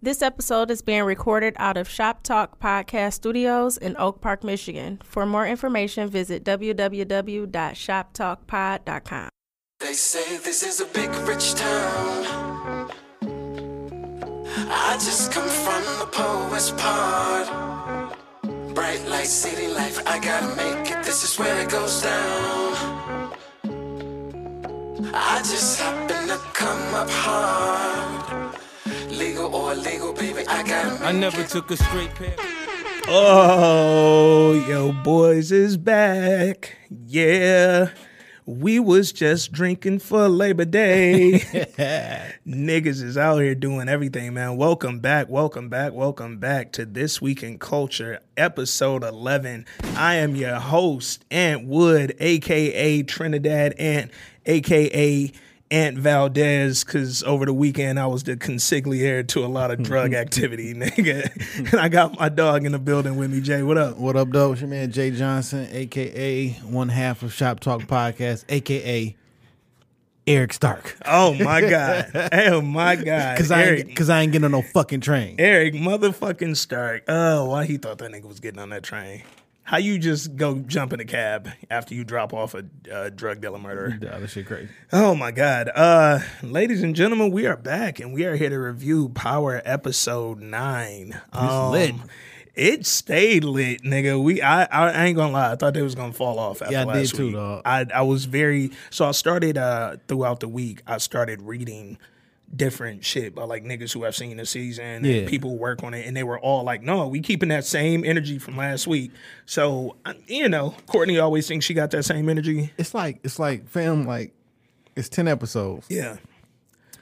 This episode is being recorded out of Shop Talk Podcast Studios in Oak Park, Michigan. For more information, visit www.shoptalkpod.com. They say this is a big rich town. I just come from the poet's part. Bright light, city life, I gotta make it. This is where it goes down. I just happen to come up hard. Legal or illegal, baby, I gotta I never took a straight pair. Oh, yo, boys is back. Yeah. We was just drinking for Labor Day. Niggas is out here doing everything, man. Welcome back, welcome back, welcome back to This Week in Culture, episode 11. I am your host, Ant Wood, aka Trinidad Ant, aka Ant Valdez, because over the weekend I was the consigliere to a lot of drug activity, nigga. and I got my dog in the building with me. Jay, what up? What up, though? It's your man Jay Johnson, aka one half of Shop Talk Podcast, aka Eric Stark. Oh my God. oh my God. Cause I, Eric, ain't, cause I ain't getting on no fucking train. Eric motherfucking Stark. Oh, why he thought that nigga was getting on that train? How you just go jump in a cab after you drop off a uh, drug dealer murderer? Yeah, that shit crazy. Oh my God. Uh ladies and gentlemen, we are back and we are here to review Power episode nine. Um, lit. It stayed lit, nigga. We I, I ain't gonna lie, I thought they was gonna fall off after Yeah, I last did too, week. dog. I I was very so I started uh throughout the week, I started reading different shit by like niggas who have seen the season Yeah. and people who work on it and they were all like no we keeping that same energy from last week so you know courtney always thinks she got that same energy It's like it's like fam, like it's ten episodes. yeah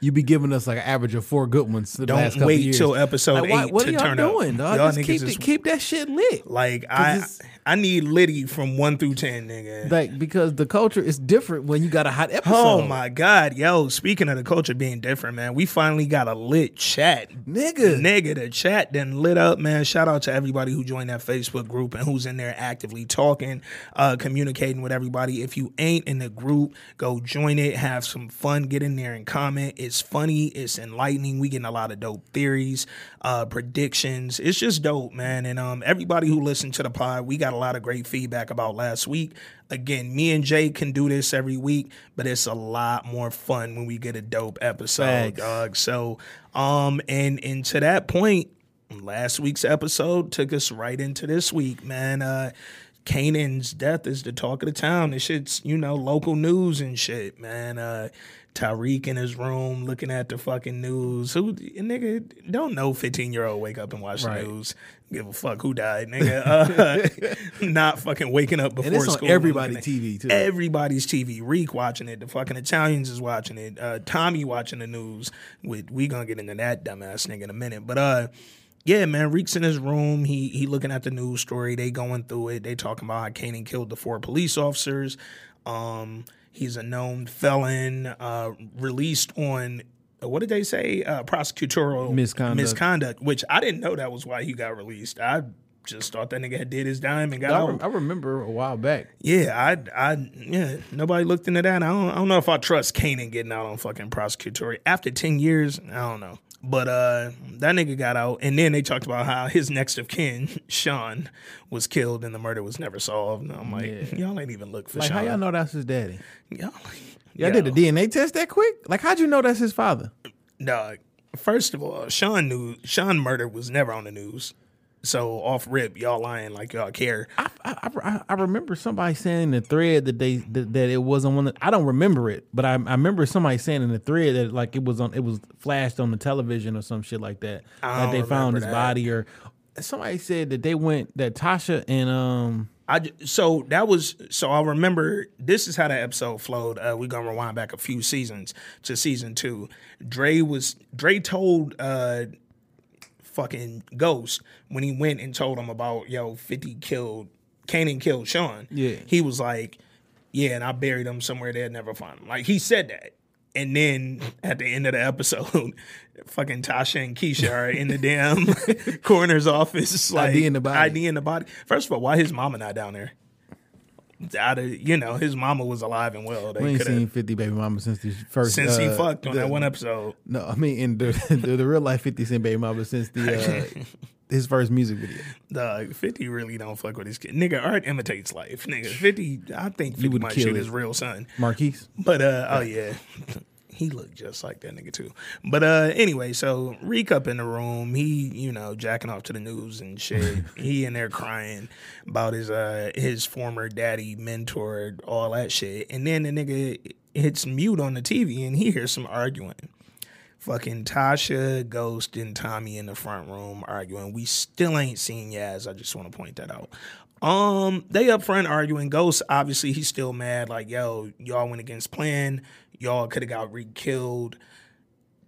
You be giving us like an average of four good ones. The Don't last wait years. till episode Like, why- eight What to are y'all turn up. dog? Y'all Just niggas keep, is- keep that shit lit. Like I, it's- I need Liddy from one through ten, nigga. Like because the culture is different when you got a hot episode. oh my god, yo! Speaking of the culture being different, man, we finally got a lit chat, nigga. nigga. The chat then lit up, man. Shout out to everybody who joined that Facebook group and who's in there actively talking, uh, communicating with everybody. If you ain't in the group, go join it. Have some fun. Get in there and comment. It's funny. It's enlightening. We getting a lot of dope theories, uh, predictions. It's just dope, man. And um, everybody who listened to the pod, we got a lot of great feedback about last week. Again, me and Jay can do this every week, but it's a lot more fun when we get a dope episode, Facts. dog. So, um, and and to that point, last week's episode took us right into this week, man. Uh Kanan's death is the talk of the town. This shit's, you know, local news and shit, man. Uh Tyreek in his room looking at the fucking news. Who nigga don't know 15 year old wake up and watch Right. the news. Give a fuck who died, nigga. Uh, not fucking waking up before and it's on school. everybody TV too. Everybody's TV. Reek watching it. The fucking Italians is watching it. Uh, Tommy watching the news. With we gonna get into that dumbass nigga in a minute. But uh, yeah, man, Reek's in his room. He he looking at the news story. They going through it. They talking about how Kanan killed the four police officers. Um, he's a known felon. Uh, released on. uh, What did they say? Uh, prosecutorial Misconduct. misconduct, which I didn't know that was why he got released. I just thought that nigga had did his dime and got I, out. I remember a while back. Yeah, I, I, yeah, nobody looked into that. I don't, I don't know if I trust Kanan getting out on fucking prosecutory after ten years. I don't know, but uh, that nigga got out, and then they talked about how his next of kin, Sean, was killed and the murder was never solved. And I'm like, y'all ain't even look for Like Sean. how y'all know that's his daddy? Y'all, Y'all did the DNA test that quick? Like how'd you know that's his father? Dog, first of all, Sean knew Sean murder was never on the news. So off rip, y'all lying like y'all care. I, I, I, I remember somebody saying in the thread that they that, that it wasn't one. That, I don't remember it, but I, I remember somebody saying in the thread that like it was on it was flashed on the television or some shit like that. That they found his that. body or somebody said that they went that Tasha and um I so that was so I remember this is how the episode flowed. Uh, we're gonna rewind back a few seasons to season two. Dre was Dre told uh fucking Ghost when he went and told him about yo Fifty killed Kanan killed Sean. Yeah. he was like, yeah, and I buried him somewhere they'd never find him. Like he said that. And then at the end of the episode, fucking Tasha and Keisha are in the damn coroner's office, like ID in the body. ID in the body. First of all, why his mama not down there? Out of you know his mama was alive and well. They We ain't seen Fifty Baby Mama since the first. since he uh, fucked on the- that one episode. No, I mean in the the, the real life Fifty Cent Baby Mama since the uh, his first music video. Dog, 50 really don't fuck with his kid. Nigga, art imitates life. Nigga, 50, I think 50 would might kill shoot it. his real son. Marquise. But, uh, oh yeah. He looked just like that nigga too. But uh anyway, so Reek up in the room, he, you know, jacking off to the news and shit. he in there crying about his uh his former daddy, mentor, all that shit. And then the nigga hits mute on the TV and he hears some arguing. Fucking Tasha, Ghost, and Tommy in the front room arguing. We still ain't seen Yaz. I just want to point that out. Um, they up front arguing. Ghost, obviously, he's still mad. Like, yo, y'all went against plan. Y'all could have got re-killed.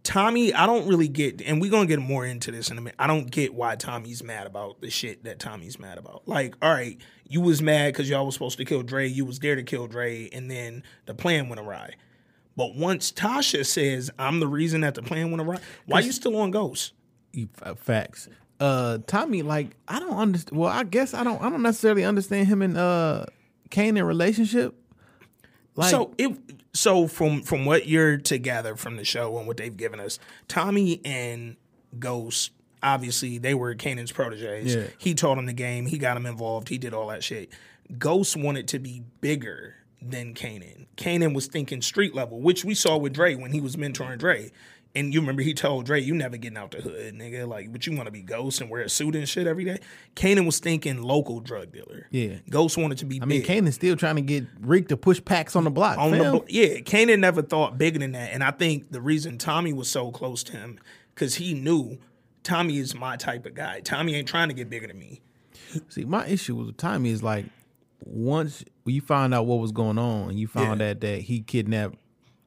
Tommy, I don't really get, and we're gonna get more into this in a minute. I don't get why Tommy's mad about the shit that Tommy's mad about. Like, all right, you was mad because y'all was supposed to kill Dre, you was there to kill Dre, and then the plan went awry. But once Tasha says, I'm the reason that the plan went awry, why you still on Ghost? Uh, Facts. Uh, Tommy, like I don't understand. Well, I guess I don't. I don't necessarily understand him and uh Kanan relationship. Like, so it so from from what you're to gather from the show and what they've given us, Tommy and Ghost obviously they were Kanan's proteges. Yeah. He taught him the game. He got him involved. He did all that shit. Ghost wanted to be bigger than Kanan. Kanan was thinking street level, which we saw with Dre when he was mentoring Dre. And you remember he told Dre, "You never getting out the hood, nigga. Like, but you want to be Ghost and wear a suit and shit every day." Kanan was thinking local drug dealer. Yeah. Ghost wanted to be. I mean, big Kanan's still trying to get Reek to push packs on the block. on fam. the bo- yeah, Kanan never thought bigger than that, and I think the reason Tommy was so close to him because he knew Tommy is my type of guy. Tommy ain't trying to get bigger than me. See, my issue with Tommy is like once you found out what was going on, and you found Yeah. out that he kidnapped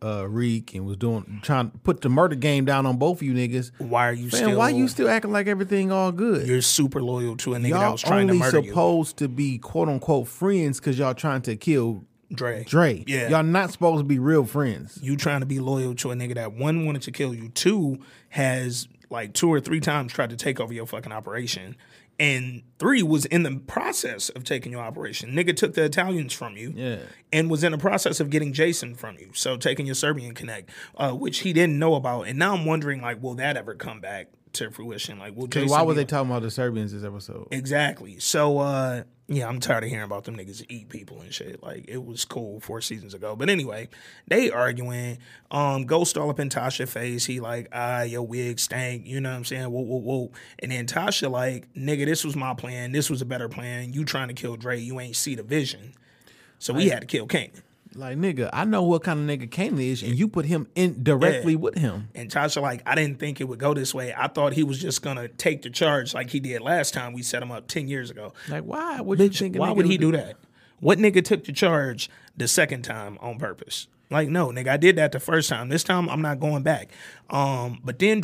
uh Reek and was doing trying to put the murder game down on both of you niggas. Why are you Man, still? why you still acting like everything all good? You're super loyal to a nigga that y'all was trying to only murder you. supposed to be quote unquote friends because y'all trying to kill Dre. Dre. Yeah. Y'all not supposed to be real friends. You trying to be loyal to a nigga that one wanted to kill you, two has like two or three times tried to take over your fucking operation, and three was in the process of taking your operation. Nigga took the Italians from you, Yeah. and was in the process of getting Jason from you. So taking your Serbian connect, uh, which he didn't know about, and now I'm wondering like, will that ever come back to fruition? Like, will Jason? Why were they talking about the Serbians this episode? Exactly. So uh yeah, I'm tired of hearing about them niggas eat people and shit. Like it was cool four seasons ago. But anyway, they arguing. Um Ghost all up in Tasha face. He like, ah, your wig stank. You know what I'm saying? Whoa, whoa, whoa. And then Tasha like, nigga, this was my plan. This was a better plan. You trying to kill Dre. You ain't see the vision. So we had to kill Kanan. Like nigga, I know what kind of nigga Kane is, and you put him in directly Yeah. with him. And Tasha, like, I didn't think it would go this way. I thought he was just gonna take the charge like he did last time we set him up ten years ago. Like why would you think? Why would he do that? What nigga took the charge the second time on purpose? Like, no, nigga, I did that the first time. This time I'm not going back. Um, but then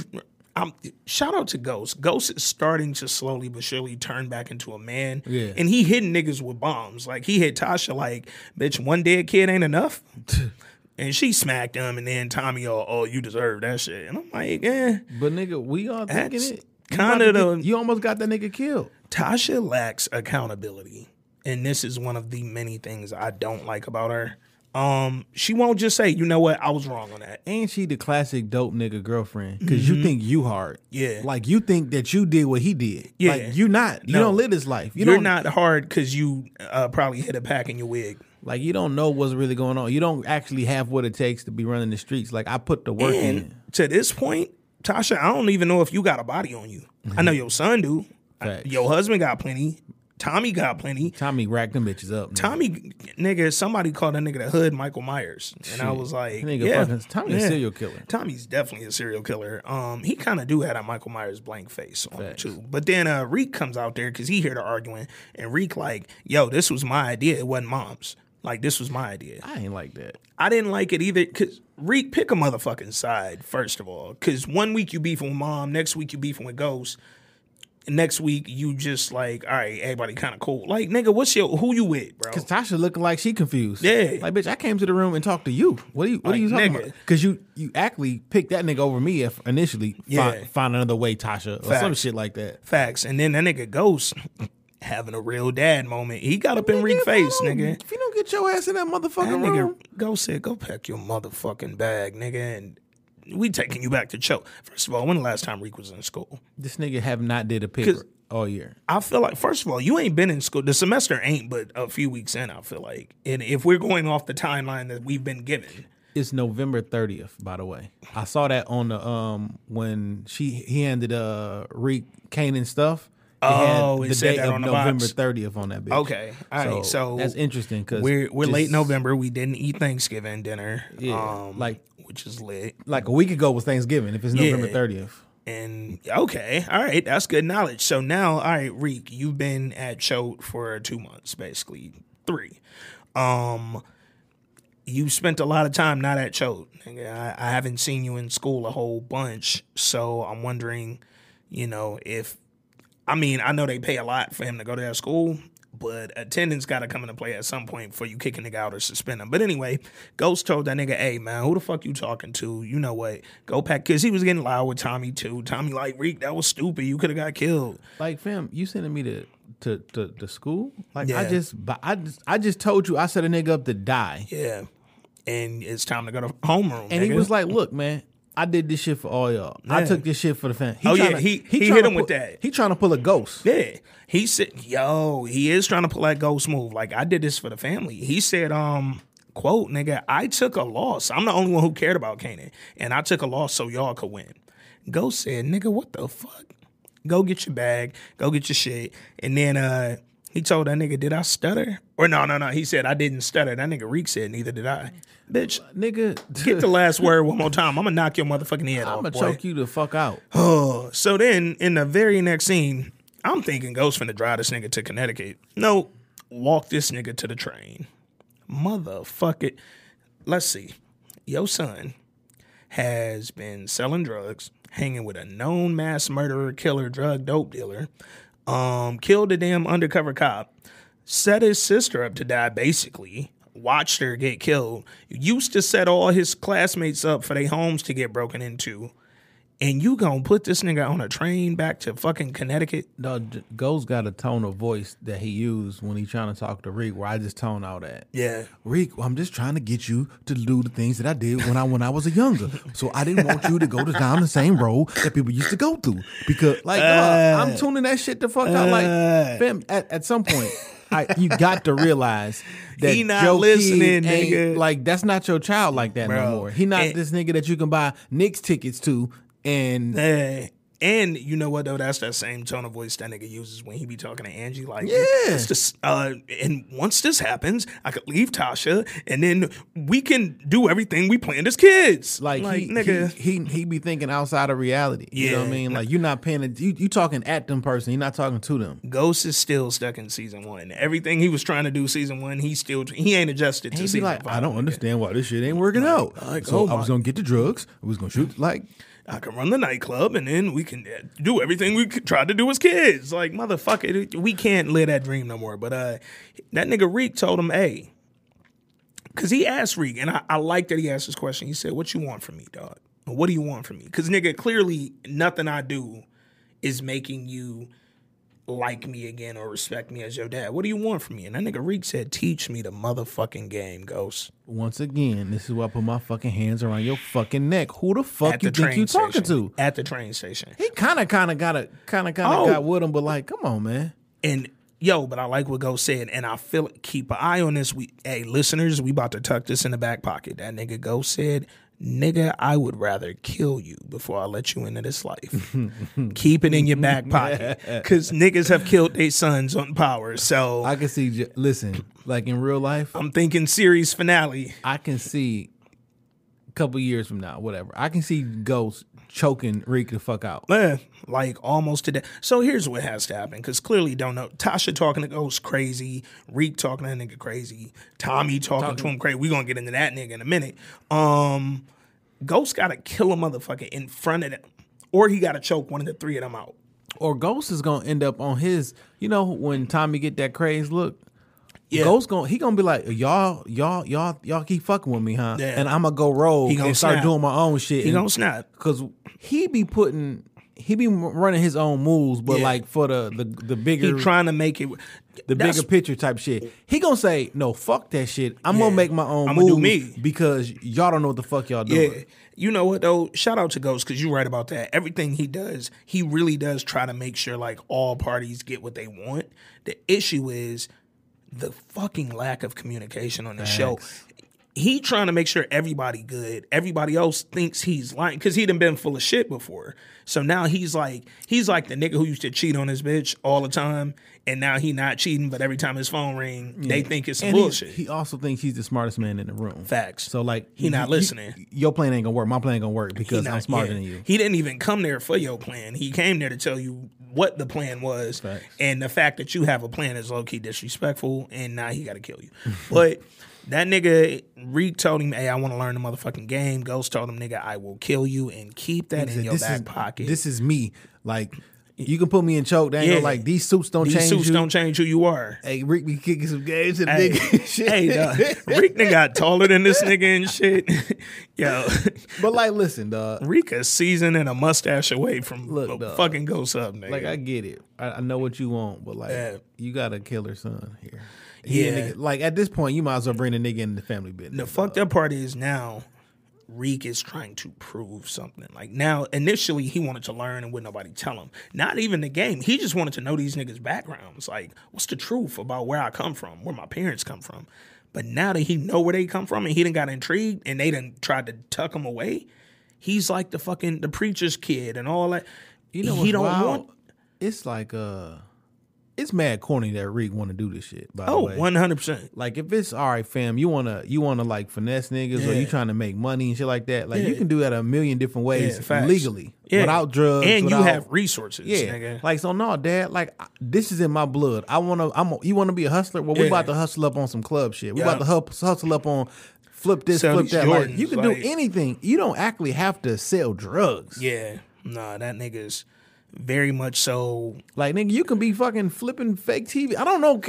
I'm shout out to Ghost. Ghost is starting to slowly but surely turn back into a man. Yeah. And he hitting niggas with bombs. Like he hit Tasha like, bitch, one dead kid ain't enough. and she smacked him and then Tommy, oh, oh, you deserve that shit. And I'm like, eh. But nigga, we all thinking it. Kinda the- you almost got that nigga killed. Tasha lacks accountability. And this is one of the many things I don't like about her. Um, she won't just say, you know what, I was wrong on that. Ain't she the classic dope nigga girlfriend? Because you think you hard. Mm-hmm. Yeah. Like you think that you did what he did. Yeah. Like you not. You No. don't live this life. You are don't not hard because you uh, probably hit a pack in your wig. like you don't know what's really going on. You don't actually have what it takes to be running the streets. Like I put the work in. To this point, Tasha, I don't even know if you got a body on you. I know your son do. I- your husband got plenty. Tommy got plenty. Tommy racked them bitches up. nigga. Tommy, nigga, somebody called that nigga the hood Michael Myers, and I was like, Nigga yeah, fucking- Tommy a serial killer. Tommy's definitely a serial killer. Um, he kind of do have a Michael Myers blank face on him Facts. too. But then uh, Reek comes out there because he hear the arguing, and Reek like, yo, this was my idea. It wasn't mom's. Like this was my idea. I ain't like that. I didn't like it either because Reek pick a motherfucking side first of all. Because one week you beefing with mom, next week you beefing with Ghost. Next week you just like, all right, everybody kind of cool. Like nigga, what's your who you with, bro? Cause Tasha looking like she confused. Yeah. Like bitch, I came to the room and talked to you. What are you what are you talking nigga. about? Cause you you actually picked that nigga over me if initially. Yeah. Find, find another way, Tasha, or some shit like that. Facts. And then that nigga Ghost, having a real dad moment. He got up in Nigga, if face, nigga. If you don't get your ass in that That motherfucking nigga room, go said, go pack your motherfucking bag, nigga, and we taking you back to Cho. First of all, when the last time Reek was in school? this nigga have not did a paper all year. I feel like first of all, you ain't been in school. The semester ain't but a few weeks in. I feel like, and if we're going off the timeline that we've been given, It's November 30th, by the way. I saw that on the um when she he handed uh Reek Kanan stuff. It Oh, it the date of the November 30th on that bitch. Okay, all right. So, that's interesting because we're we're late November. We didn't eat Thanksgiving dinner. Yeah, um, like- which is lit. Like a week ago was Thanksgiving. If it's November. 30th, And okay, all right, that's good knowledge. So now, all right, Reek, you've been at Choate for two months, basically three. Um, you spent a lot of time not at Choate. I, I haven't seen you in school a whole bunch, so I'm wondering, you know, if I mean, I know they pay a lot for him to go to that school, but attendance got to come into play at some point before you kick a nigga out or suspend him. But anyway, Ghost told that nigga, hey, man, who the fuck you talking to? You know what? Go pack. Because he was getting loud with Tommy, too. Tommy, like, Reek, that was stupid. You could have got killed. like fam, you sending me to to to, to school? Like I just but I just I just told you I set a nigga up to die. Yeah. And it's time to go to homeroom. And he was like, "Look, man, I did this shit for all y'all. I took this shit for the family." Oh, yeah, he- he hit tryna him with that. He trying to pull a ghost. Yeah. He said, yo, he is trying to pull that ghost move. Like, I did this for the family. He said, um, quote, nigga, I took a loss. I'm the only one who cared about Kanan. And I took a loss so y'all could win. Ghost said, nigga, what the fuck? Go get your bag, go get your shit. And then uh he told that nigga, did I stutter? Or no, no, no. He said I didn't stutter. That nigga Reek said, neither did I. Bitch, Nigga, get the last word one more time. I'm gonna knock your motherfucking head off. I'm gonna boy. choke you the fuck out. Oh, so then in the very next scene, I'm thinking Ghost finna drive this nigga to Connecticut. No, walk this nigga to the train. Motherfucker. Let's see. Your son has been selling drugs, hanging with a known mass murderer, killer, drug dope dealer, um, killed a damn undercover cop, set his sister up to die basically, watched her get killed, used to set all his classmates up for their homes to get broken into. And you gonna put this nigga on a train back to fucking Connecticut? No, Ghost got a tone of voice that he used when he trying to talk to Reek, where I just tone out at. Yeah. Reek, I'm just trying to get you to do the things that I did when I when I was a younger. So I didn't want you to go to down the same road that people used to go through. Because like dog, uh. I'm tuning that shit the fuck out. Like uh. fam, at, at some point, I, you got to realize that He not your listening, nigga. like that's not your child like that no more. He not And- this nigga that you can buy Knicks tickets to and Hey. And you know what though? That's that same tone of voice that nigga uses when he be talking to Angie. Like, Yeah. it's just, uh, and once this happens, I could leave Tasha, and then we can do everything we planned as kids. Like, he, nigga, he, he he be thinking outside of reality. You know what I mean? Like you're not paying. You you talking at them person. You're not talking to them. Ghost is still stuck in season one. Everything he was trying to do season one, he still he ain't adjusted to season like, five. I don't understand why this shit ain't working out. like, so oh I was gonna get the drugs. I was gonna shoot. Like I can run the nightclub and then we can uh, do everything we tried to do as kids. Like, motherfucker, we can't live that dream no more. But uh, that nigga Reek told him, hey, because he asked Reek, and I, I like that he asked this question. He said, What you want from me, dog? What do you want from me? Because, nigga, clearly nothing I do is making you like me again or respect me as your dad. What do you want from me? And that nigga Reek said, Teach me the motherfucking game, Ghost. once again, this is why I put my fucking hands around your fucking neck. Who the fuck At you the think you talking station. to? At the train station. He kind of, kind of got a, kind of, kind of Oh. got with him, but like, come on, man. And yo, but I like what Ghost said, and I feel it. keep an eye on this. We hey listeners, we about to tuck this in the back pocket. That nigga Ghost said, Nigga, I would rather kill you before I let you into this life. keep it in your back pocket. Cause niggas have killed their sons on power. So I can see. Listen, like in real life, I'm thinking series finale. I can see. A couple years from now, whatever, I can see Ghost choking Reek the fuck out. Eh, like almost to death. So here's what has to happen, because clearly don't know. Tasha talking to Ghost crazy, Reek talking to that nigga crazy, Tommy talking, to him crazy. We gonna get into that nigga in a minute. Um, Ghost gotta kill a motherfucker in front of them, or he gotta choke one of the three of them out. or Ghost is gonna end up on his. You know when Tommy get that crazed look. Yeah. Ghost gonna he gonna be like y'all y'all y'all y'all keep fucking with me huh Yeah. and I'm gonna go rogue He gonna and start snap. doing my own shit He and- gonna snap. cause he be putting he be running his own moves, but Yeah. like for the the the He bigger trying to make it the bigger picture type shit. He gonna say, "No, fuck that shit. I'm Yeah. gonna make my own I'ma do me." because y'all don't know what the fuck y'all doing." Yeah. You know what though? Shout out to Ghost because you're right about that. Everything he does, he really does try to make sure like all parties get what they want. The issue is the fucking lack of communication on the show. He trying to make sure everybody good. Everybody else thinks he's lying because he done been full of shit before. So now he's like he's like the nigga who used to cheat on his bitch all the time, and now he not cheating. But every time his phone ring, they think it's some And he- bullshit. He, also thinks he's the smartest man in the room. Facts. So like He not you- you- listening. your plan ain't gonna work. My plan ain't gonna work because He I'm smarter yeah. than you. He didn't even come there for your plan. He came there to tell you what the plan was. Facts. And the fact that you have a plan is low key disrespectful, and now he got to kill you. but that nigga, Reek told him, hey, I want to learn the motherfucking game. Ghost told him, nigga, I will kill you and keep that in your back is, pocket. This is me. Like you can put me in choke. Ain't Yeah. like these suits don't These change suits you. don't change who you are. Hey, Rick be kicking some games the Hey, nigga. shit. hey, dog. Reek done got taller than this nigga and shit. Yo, But like, listen, dog. Reek a season and a mustache away from Look, dog. fucking ghost up, nigga. Like I get it. I, I know what you want, but like Yeah. you got a killer son here. Yeah. nigga- like at this point, you might as well bring the nigga in the family business. The fucked up part is now Reek is trying to prove something. Like now, initially he wanted to learn and wouldn't nobody tell him. Not even the game. He just wanted to know these niggas' backgrounds. Like, what's the truth about where I come from, where my parents come from. But now that he know where they come from and he done got intrigued and they done tried to tuck him away, he's like the fucking the preacher's kid and all that. You know he don't wild? want It's like uh, it's mad corny that Reek want to do this shit. By Oh, way, 100%. like if it's all right, fam, you wanna you wanna like finesse niggas or you trying to make money and shit like that. Like you can do that a million different ways Yeah, legally Yeah. without drugs And without- you have resources, Yeah, nigga. like so. No, dad. Like I- this is in my blood. I wanna. I'm. You want to be a hustler? Well, we about to hustle up on some club shit. We Yeah. about to hus- hustle up on flip this, Sell flip that. Like, you can like- do anything. You don't actually have to sell drugs. Yeah. Nah, that nigga's very much so Like nigga, you can be fucking flipping fake TV. I don't know,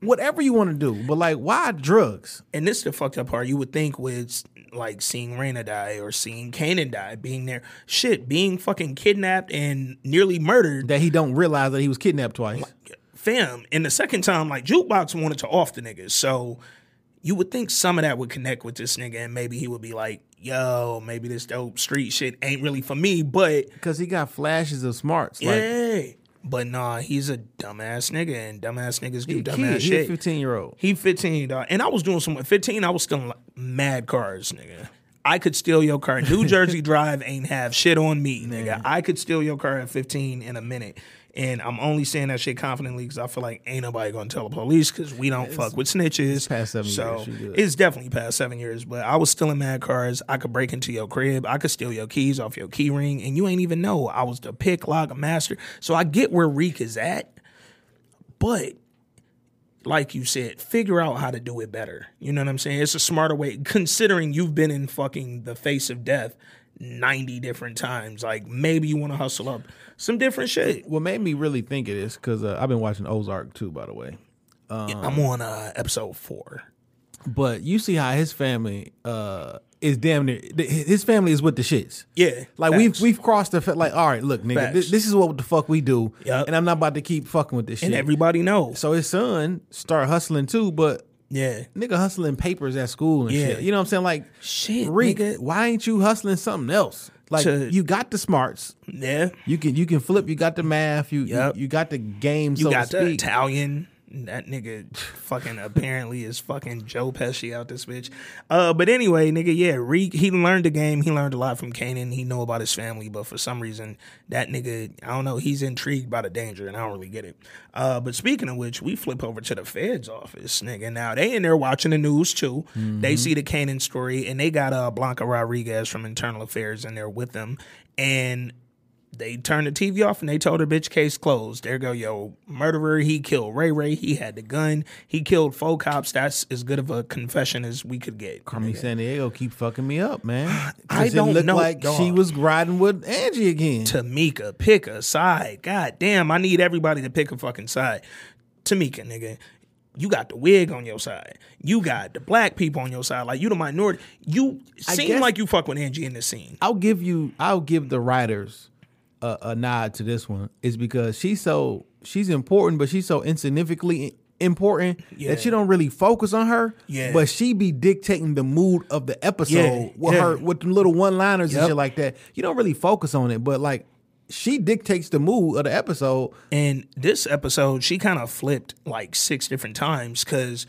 whatever you want to do. But like, why drugs? and this is the fucked up part. You would think with like seeing Raina die or seeing Kanan die, being there, shit, being fucking kidnapped and nearly murdered. That he don't realize that he was kidnapped twice. Fam, and the second time, like Jukebox wanted to off the niggas, so you would think some of that would connect with this nigga, and maybe he would be like, "Yo, maybe this dope street shit ain't really for me," but Because he got flashes of smarts. Like, yeah. But nah, he's a dumbass nigga, and dumbass niggas do dumbass kid, shit. a 15 year old. He 15, dog. And I was doing some 15, I was stealing like, mad cars, nigga. I could steal your car. New Jersey Drive ain't have shit on me, nigga. I could steal your car at 15 in a minute. And I'm only saying that shit confidently because I feel like ain't nobody gonna tell the police because we don't fuck with snitches. past seven so years. It's definitely past seven years. But I was stealing mad cars. I could break into your crib. I could steal your keys off your key ring, and you ain't even know I was the pick lock master. So I get where Reek is at, but like you said, figure out how to do it better. You know what I'm saying? It's a smarter way, considering you've been in fucking the face of death 90 different times. Like maybe you want to hustle up some different shit. What made me really think of this, because uh, I've been watching Ozark too, by the way. I'm on uh, episode four. But you see how his family uh, is damn near, his family is with the shits. Yeah, Like facts. we've we've crossed the like all right look nigga this, this is what the fuck we do Yup. and I'm not about to keep fucking with this and everybody knows. so his son start hustling too, but yeah, nigga hustling papers at school and Yeah. shit. You know what I'm saying? Like Shit, Reek, nigga. why ain't you hustling something else? Like To- you got the smarts. yeah. You can you can flip. You got the math. You Yup. you, you got the game. You so got the. Italian. That nigga fucking apparently is fucking Joe Pesci out this bitch. Uh, but anyway, nigga, yeah, Reek, he learned the game. He learned a lot from Kanan. He know about his family, but for some reason, that nigga, I don't know, he's intrigued by the danger, and I don't really get it. Uh, but speaking of which, we flip over to the Fed's office, nigga. Now they in there watching the news too. They see the Kanan story, and they got uh Blanca Rodriguez from Internal Affairs in there with them, and they turned the TV off and they told her bitch case closed. There go yo murderer. He killed Ray Ray. He had the gun. He killed four cops. That's as good of a confession as we could get. Carmen San Diego keep fucking me up, man. I it don't looked know, like she was riding with Angie again. Tamika, pick a side. God damn, I need everybody to pick a fucking side. Tamika, nigga. You got the wig on your side. You got the black people on your side. Like you the minority. You seem guess- like you fuck with Angie in this scene. I'll give you. I'll give the writers a, a nod to this one is because she's so she's important, but she's so insignificantly important Yeah. that you don't really focus on her. Yeah. But she be dictating the mood of the episode Yeah, with yeah. her with them little one liners and shit like that. You don't really focus on it, but like she dictates the mood of the episode. And this episode, she kind of flipped like six different times because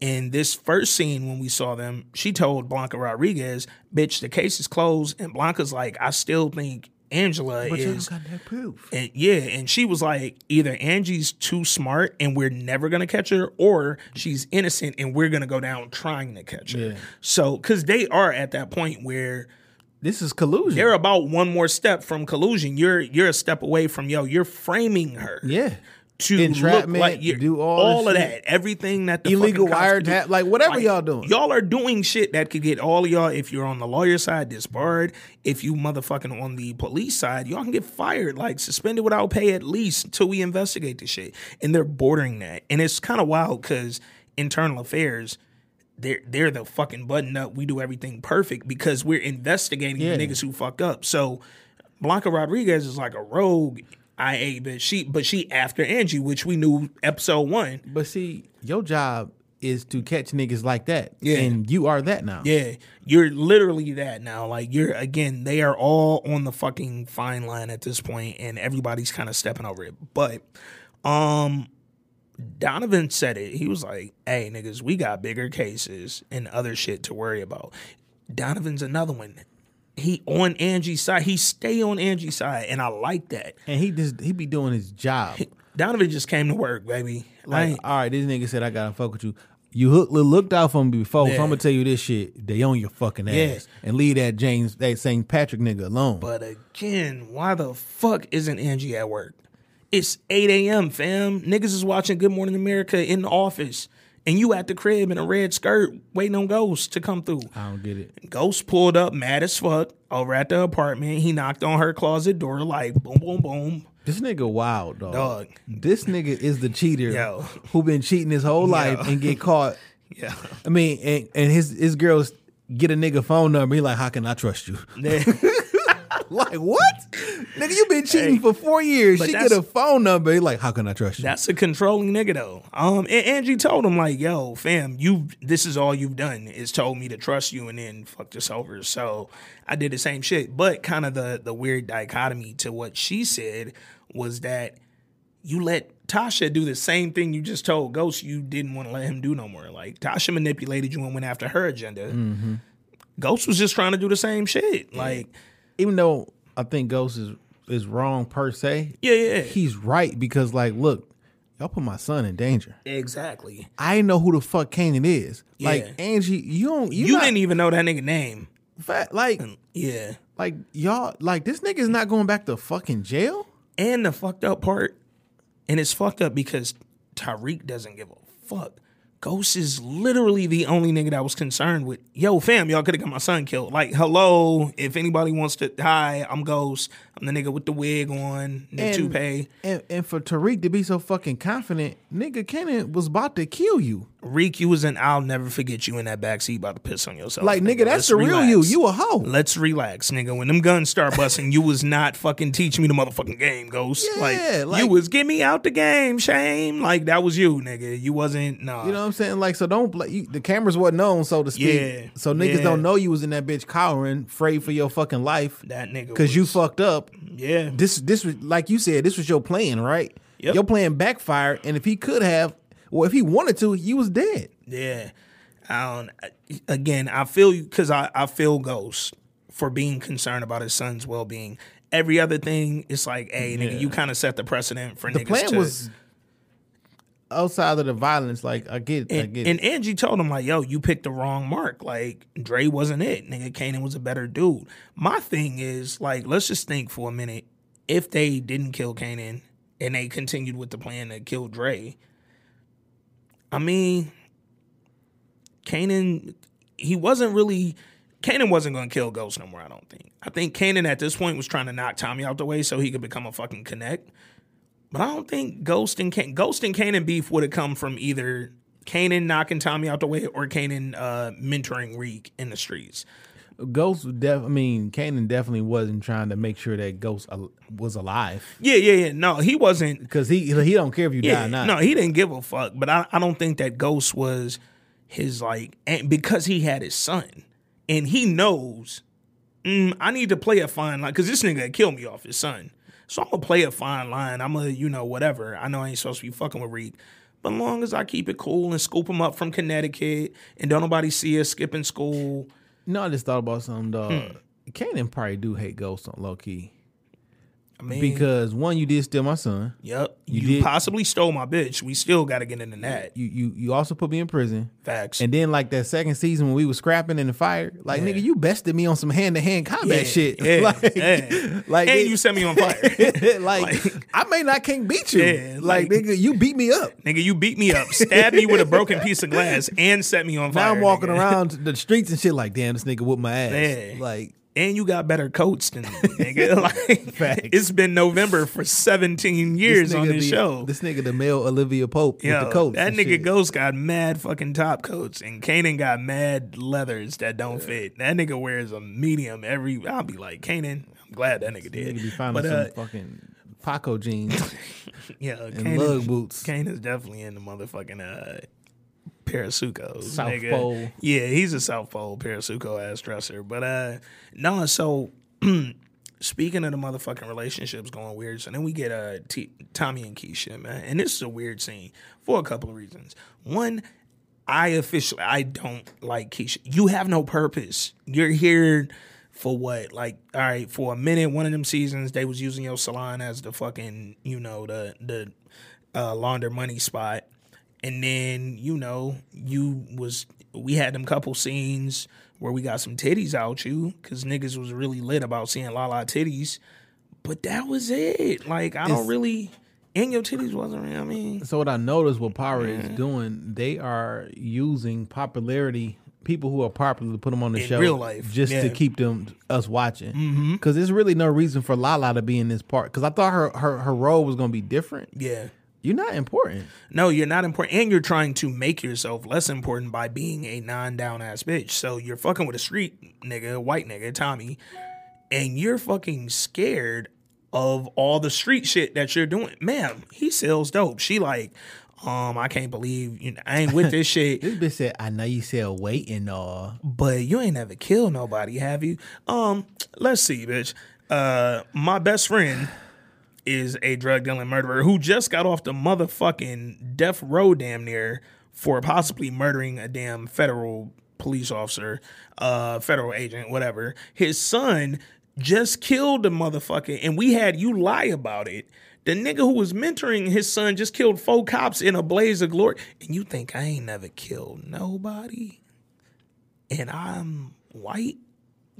in this first scene when we saw them, she told Blanca Rodriguez, "Bitch, the case is closed." And Blanca's like, "I still think Angela But you is." got that proof. And yeah, and she was like, either Angie's too smart and we're never gonna catch her, or she's innocent and we're gonna go down trying to catch her. Yeah. So, because they are at that point where This is collusion. they're about one more step from collusion. You're you're a step away from yo. You're framing her. yeah. To look Entrapment, like you're, do all this of shit. that, everything that the Illegal fucking cops could do. wiretap, like, whatever y'all doing. Y'all are doing shit that could get all of y'all. If you're on the lawyer side, disbarred. If you motherfucking on the police side, y'all can get fired, like suspended without pay at least until we investigate the shit. And they're bordering that, and it's kind of wild because internal affairs. They're, they're the fucking button up. We do everything perfect because we're investigating Yeah. the niggas who fuck up. So Blanca Rodriguez is like a rogue IA, but she but she after Angie, which we knew episode one. But see, your job is to catch niggas like that. Yeah. And you are that now. Yeah, you're literally that now. Like you're again, they are all on the fucking fine line at this point, and everybody's kind of stepping over it. But um Donovan said it. He was like, "Hey niggas, we got bigger cases and other shit to worry about." Donovan's another one. He on Angie's side. He stay on Angie's side, and I like that. And he just he be doing his job. Donovan just came to work, baby. Like, Like, all right, this nigga said I gotta fuck with you. You hook, looked out for me before, so I'm gonna tell you this shit. They own your fucking ass, Yeah. and leave that James, that St. Patrick nigga alone. But again, why the fuck isn't Angie at work? It's 8 a.m., fam. Niggas is watching Good Morning America in the office, and you at the crib in a red skirt waiting on Ghost to come through. I don't get it. Ghost pulled up mad as fuck over at the apartment. He knocked on her closet door like boom, boom, boom. This nigga wild dog. Dog. This nigga is the cheater Yo. who been cheating his whole life and get caught. Yeah. I mean, and, and his his girls get a nigga phone number. He like, how can I trust you? like what? nigga, you been cheating Hey, for four years. She get a phone number. He like, how can I trust you? That's a controlling nigga though. Um, and Angie told him like, "Yo, fam, you this is all you've done is told me to trust you and then fucked us over." So I did the same shit. But kind of the the weird dichotomy to what she said was that you let Tasha do the same thing you just told Ghost you didn't want to let him do no more. Like Tasha manipulated you and went after her agenda. Mm-hmm. Ghost was just trying to do the same shit. Like, Even though I think Ghost is is wrong per se, yeah, yeah, he's right because like, look, y'all put my son in danger. exactly. I didn't know who the fuck Kanan is. Yeah. Like Angie, you don't you, You, not, didn't even know that nigga name. fat, like mm, Yeah. like y'all like this nigga is not going back to fucking jail. And the fucked up part, and it's fucked up because Tariq doesn't give a fuck. Ghost is literally the only nigga that was concerned with, yo, fam, y'all could have got my son killed. Like, hello, if anybody wants to, hi, I'm Ghost. I'm the nigga with the wig on, the toupee. And, and for Tariq to be so fucking confident, nigga Kanan was about to kill you. Reek, you was in, I'll never forget you in that backseat about to piss on yourself. Like nigga, that's Let's the real you. You a hoe. Let's relax, nigga. When them guns start busting, you was not fucking teaching me the motherfucking game, Ghost. Yeah, like, like- you was get me out the game, shame. Like that was you, nigga. You wasn't no. You know what I'm saying? Like, so don't bla you, the cameras wasn't on, so to speak. Yeah, So niggas yeah. don't know you was in that bitch cowering, afraid for your fucking life, that nigga. because you fucked up. Yeah. This, this was like you said. This was your plan, right? Yep. Your plan backfired, and if he could have, or if he wanted to, he was dead. Yeah. I don't. Again, I feel you because I I feel Ghost for being concerned about his son's well being. Every other thing, it's like, hey, nigga, you kind of set the precedent for The niggas plan to. was outside of the violence. Like I get, I and, get. and. Angie told him like, "Yo, you picked the wrong mark. Like Dre wasn't it. Nigga, Kanan was a better dude." My thing is like, let's just think for a minute. If they didn't kill Kanan and they continued with the plan to kill Dre, I mean, Kanan, he wasn't really. Kanan wasn't going to kill Ghost no more. I don't think. I think Kanan at this point was trying to knock Tommy out the way so he could become a fucking connect. But I don't think Ghost and Ghost and Kanan beef would have come from either Kanan knocking Tommy out the way or Kanan uh, mentoring Reek in the streets. Ghost, def- I mean, Kanan definitely wasn't trying to make sure that Ghost al- was alive Yeah, yeah, yeah. No, he wasn't. because he he don't care if you die or not. no, he didn't give a fuck. But I, I don't think that Ghost was his like, and because he had his son, and he knows, mm, I need to play a fine line because this nigga kill me off his son. So I'm gonna play a fine line. I'm gonna, you know, whatever. I know I ain't supposed to be fucking with Reek, but long as I keep it cool and scoop him up from Connecticut, and don't nobody see us skipping school. No, I just thought about something, dog. Hmm. Kanan probably do hate ghosts on low key Mean, because one, you did steal my son. yep, You you, did- possibly stole my bitch. We still got to get into that. You you you also put me in prison. Facts. And then like that second season when we was scrapping in the fire, like nigga, you bested me on some hand to hand combat Yeah, shit. yeah, like, yeah. like and it- you set me on fire. like, I may not can't beat you. Yeah, like, like- nigga, you beat me up. Nigga, you beat me up, stabbed me with a broken piece of glass, and set me on fire. Now I'm walking nigga. around the streets and shit like, damn, this nigga whooped my ass. Yeah. Like, And you got better coats than me, nigga. Like, Facts. it's been November for 17 years on nigga this the- show. This nigga the male Olivia Pope Yo, with the coats. that nigga shit. Ghost got mad fucking top coats, and Kanan got mad leathers that don't fit. That nigga wears a medium every. I'll be like, Kanan, I'm glad that nigga did. Nigga be finding but uh, some fucking Paco jeans yeah, and Kanan, lug boots. Kanan's definitely in the motherfucking uh, Parasucos. South nigga. Pole. Yeah, he's a South Pole Parasuco ass dresser. But uh no, so speaking of the motherfucking relationships going weird, so then we get uh T- Tommy and Keisha, man. And this is a weird scene for a couple of reasons. One, I officially I don't like Keisha. You have no purpose. You're here for what? Like, all right, for a minute, one of them seasons, they was using your salon as the fucking, you know, the the uh, launder money spot, and then you know you was we had them couple scenes where we got some titties out you because niggas was really lit about seeing Lala titties, but that was it. Like I It's- don't really. And your titties wasn't. real, I mean, So what I noticed what Power Mm-hmm. is doing, they are using popularity, people who are popular to put them on the In show real life, just to yeah. Mm-hmm. keep them us watching. Because there's really no reason for Lala to be in this part. Because I thought her, her her role was gonna be different. yeah. You're not important. No, you're not important, and you're trying to make yourself less important by being a non-down ass bitch. So you're fucking with a street nigga, white nigga, Tommy, and you're fucking scared of all the street shit that you're doing. Ma'am, he sells dope. She like, um, I can't believe you know, I ain't with this shit. This bitch said, "I know you sell weight and all." but you ain't never killed nobody, have you? Um, let's see, bitch. Uh, my best friend is a drug dealing murderer who just got off the motherfucking death row damn near for possibly murdering a damn federal police officer, uh, federal agent, whatever. His son just killed the motherfucker, and we had you lie about it. The nigga who was mentoring his son just killed four cops in a blaze of glory, and you think I ain't never killed nobody? and I'm white.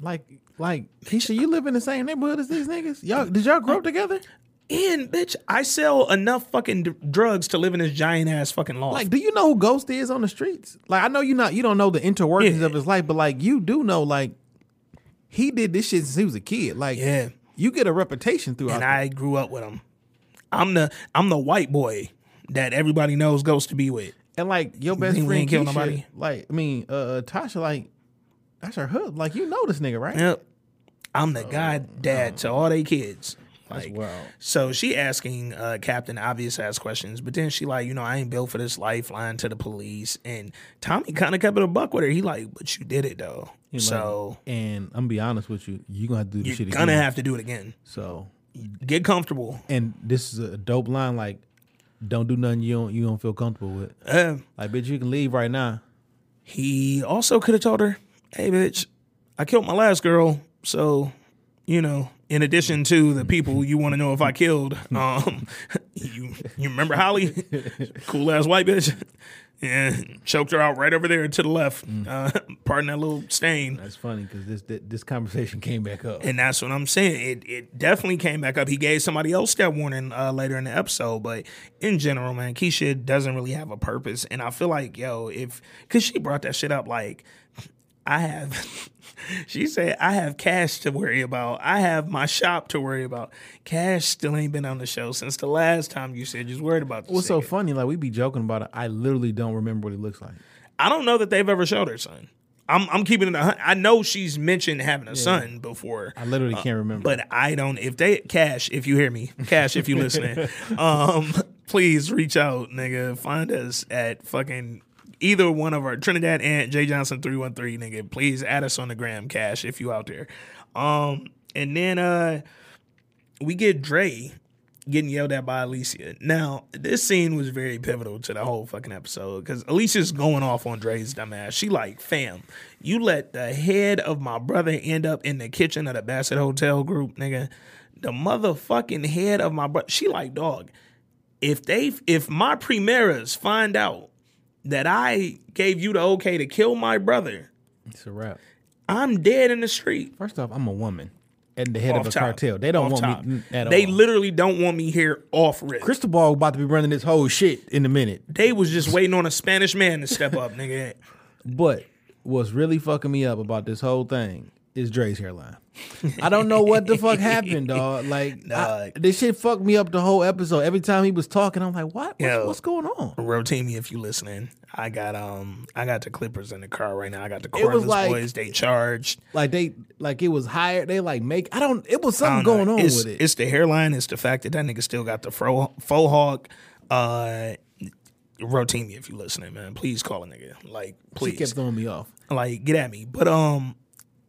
Like, like Keisha, you live in the same neighborhood as these niggas. Y'all, did y'all grow up together? And bitch, I sell enough fucking d- drugs to live in this giant ass fucking loft. Like, do you know who Ghost is on the streets? Like, I know you not, you don't know the interworkings Yeah. of his life, but like, you do know, like, he did this shit since he was a kid. Like, Yeah. you get a reputation throughout. and I grew up with him. I'm the I'm the white boy that everybody knows goes to be with. and like your best friend ain't kill nobody? like, I mean, uh, uh, Tasha, like, that's her hood. Like, you know this nigga, right? Yep. I'm the god dad to all they kids. Like, wild. so she asking uh, Captain obvious ass questions, but then she like, you know, I ain't built for this life, lying to the police. And Tommy kind of kept it a buck with her. He like, but you did it though. Like- so and I'm gonna be honest with you, you gonna have to do the you're shit gonna again. have to do it again. so, Get comfortable. and this is a dope line. Like, don't do nothing you don't you don't feel comfortable with. Uh, Like, bitch, you can leave right now. He also could have told her, "Hey, bitch, I killed my last girl, so you know." In addition to the people you want to know if I killed, um, you you remember Holly, cool ass white bitch, yeah, choked her out right over there to the left. Uh, pardon that little stain. That's funny because this, this this conversation came back up. And that's what I'm saying. It it definitely came back up. He gave somebody else that warning uh, later in the episode, but in general, man, Keisha doesn't really have a purpose. And I feel like, yo, if because she brought that shit up, like I have. She said, I have cash to worry about. I have my shop to worry about. Cash still ain't been on the show since the last time you said you was worried about this. What's so funny? Like we be joking about it. I literally don't remember what he looks like. I don't know that they've ever showed her son. I'm I'm keeping it. a I know she's mentioned having a son before. I literally Uh, can't remember. But I don't. If they cash, if you hear me, cash, if you listening, um, please reach out, nigga. Find us at fucking either one of our Trinidad and J Johnson three one three, nigga. Please add us on the gram, cash, if you out there. Um, and then uh, we get Dre getting yelled at by Alicia. Now, this scene was very pivotal to the whole fucking episode because Alicia's going off on Dre's dumbass. She like, fam, you let the head of my brother end up in the kitchen of the Bassett Hotel group, nigga. The motherfucking head of my brother. She like, dog, if they if my primeras find out that I gave you the okay to kill my brother, It's a wrap. I'm dead in the street. First off, I'm a woman and the head Off of a top. cartel. They don't Off want top. me at They all. literally don't want me here off rip. Crystal Ball about to be running this whole shit in a minute. They was just waiting on a Spanish man to step up, nigga. But what's really fucking me up about this whole thing is Dre's hairline. I don't know what the fuck happened, dog. Like I- this shit fucked me up the whole episode. Every time he was talking, I'm like, what? What's, Yo. what's going on? Rotimi, if you listening, I got um, I got the Clippers in the car right now. I got the was like- boys. They charged. Like they like it was hired. They like make. I don't. It was something know. going on it's, with it. It's the hairline. It's the fact that that nigga still got the fro, faux hawk. Uh, Rotimi, if you listening, man, please call a nigga. Like, She please. kept throwing me off. like get at me. But um,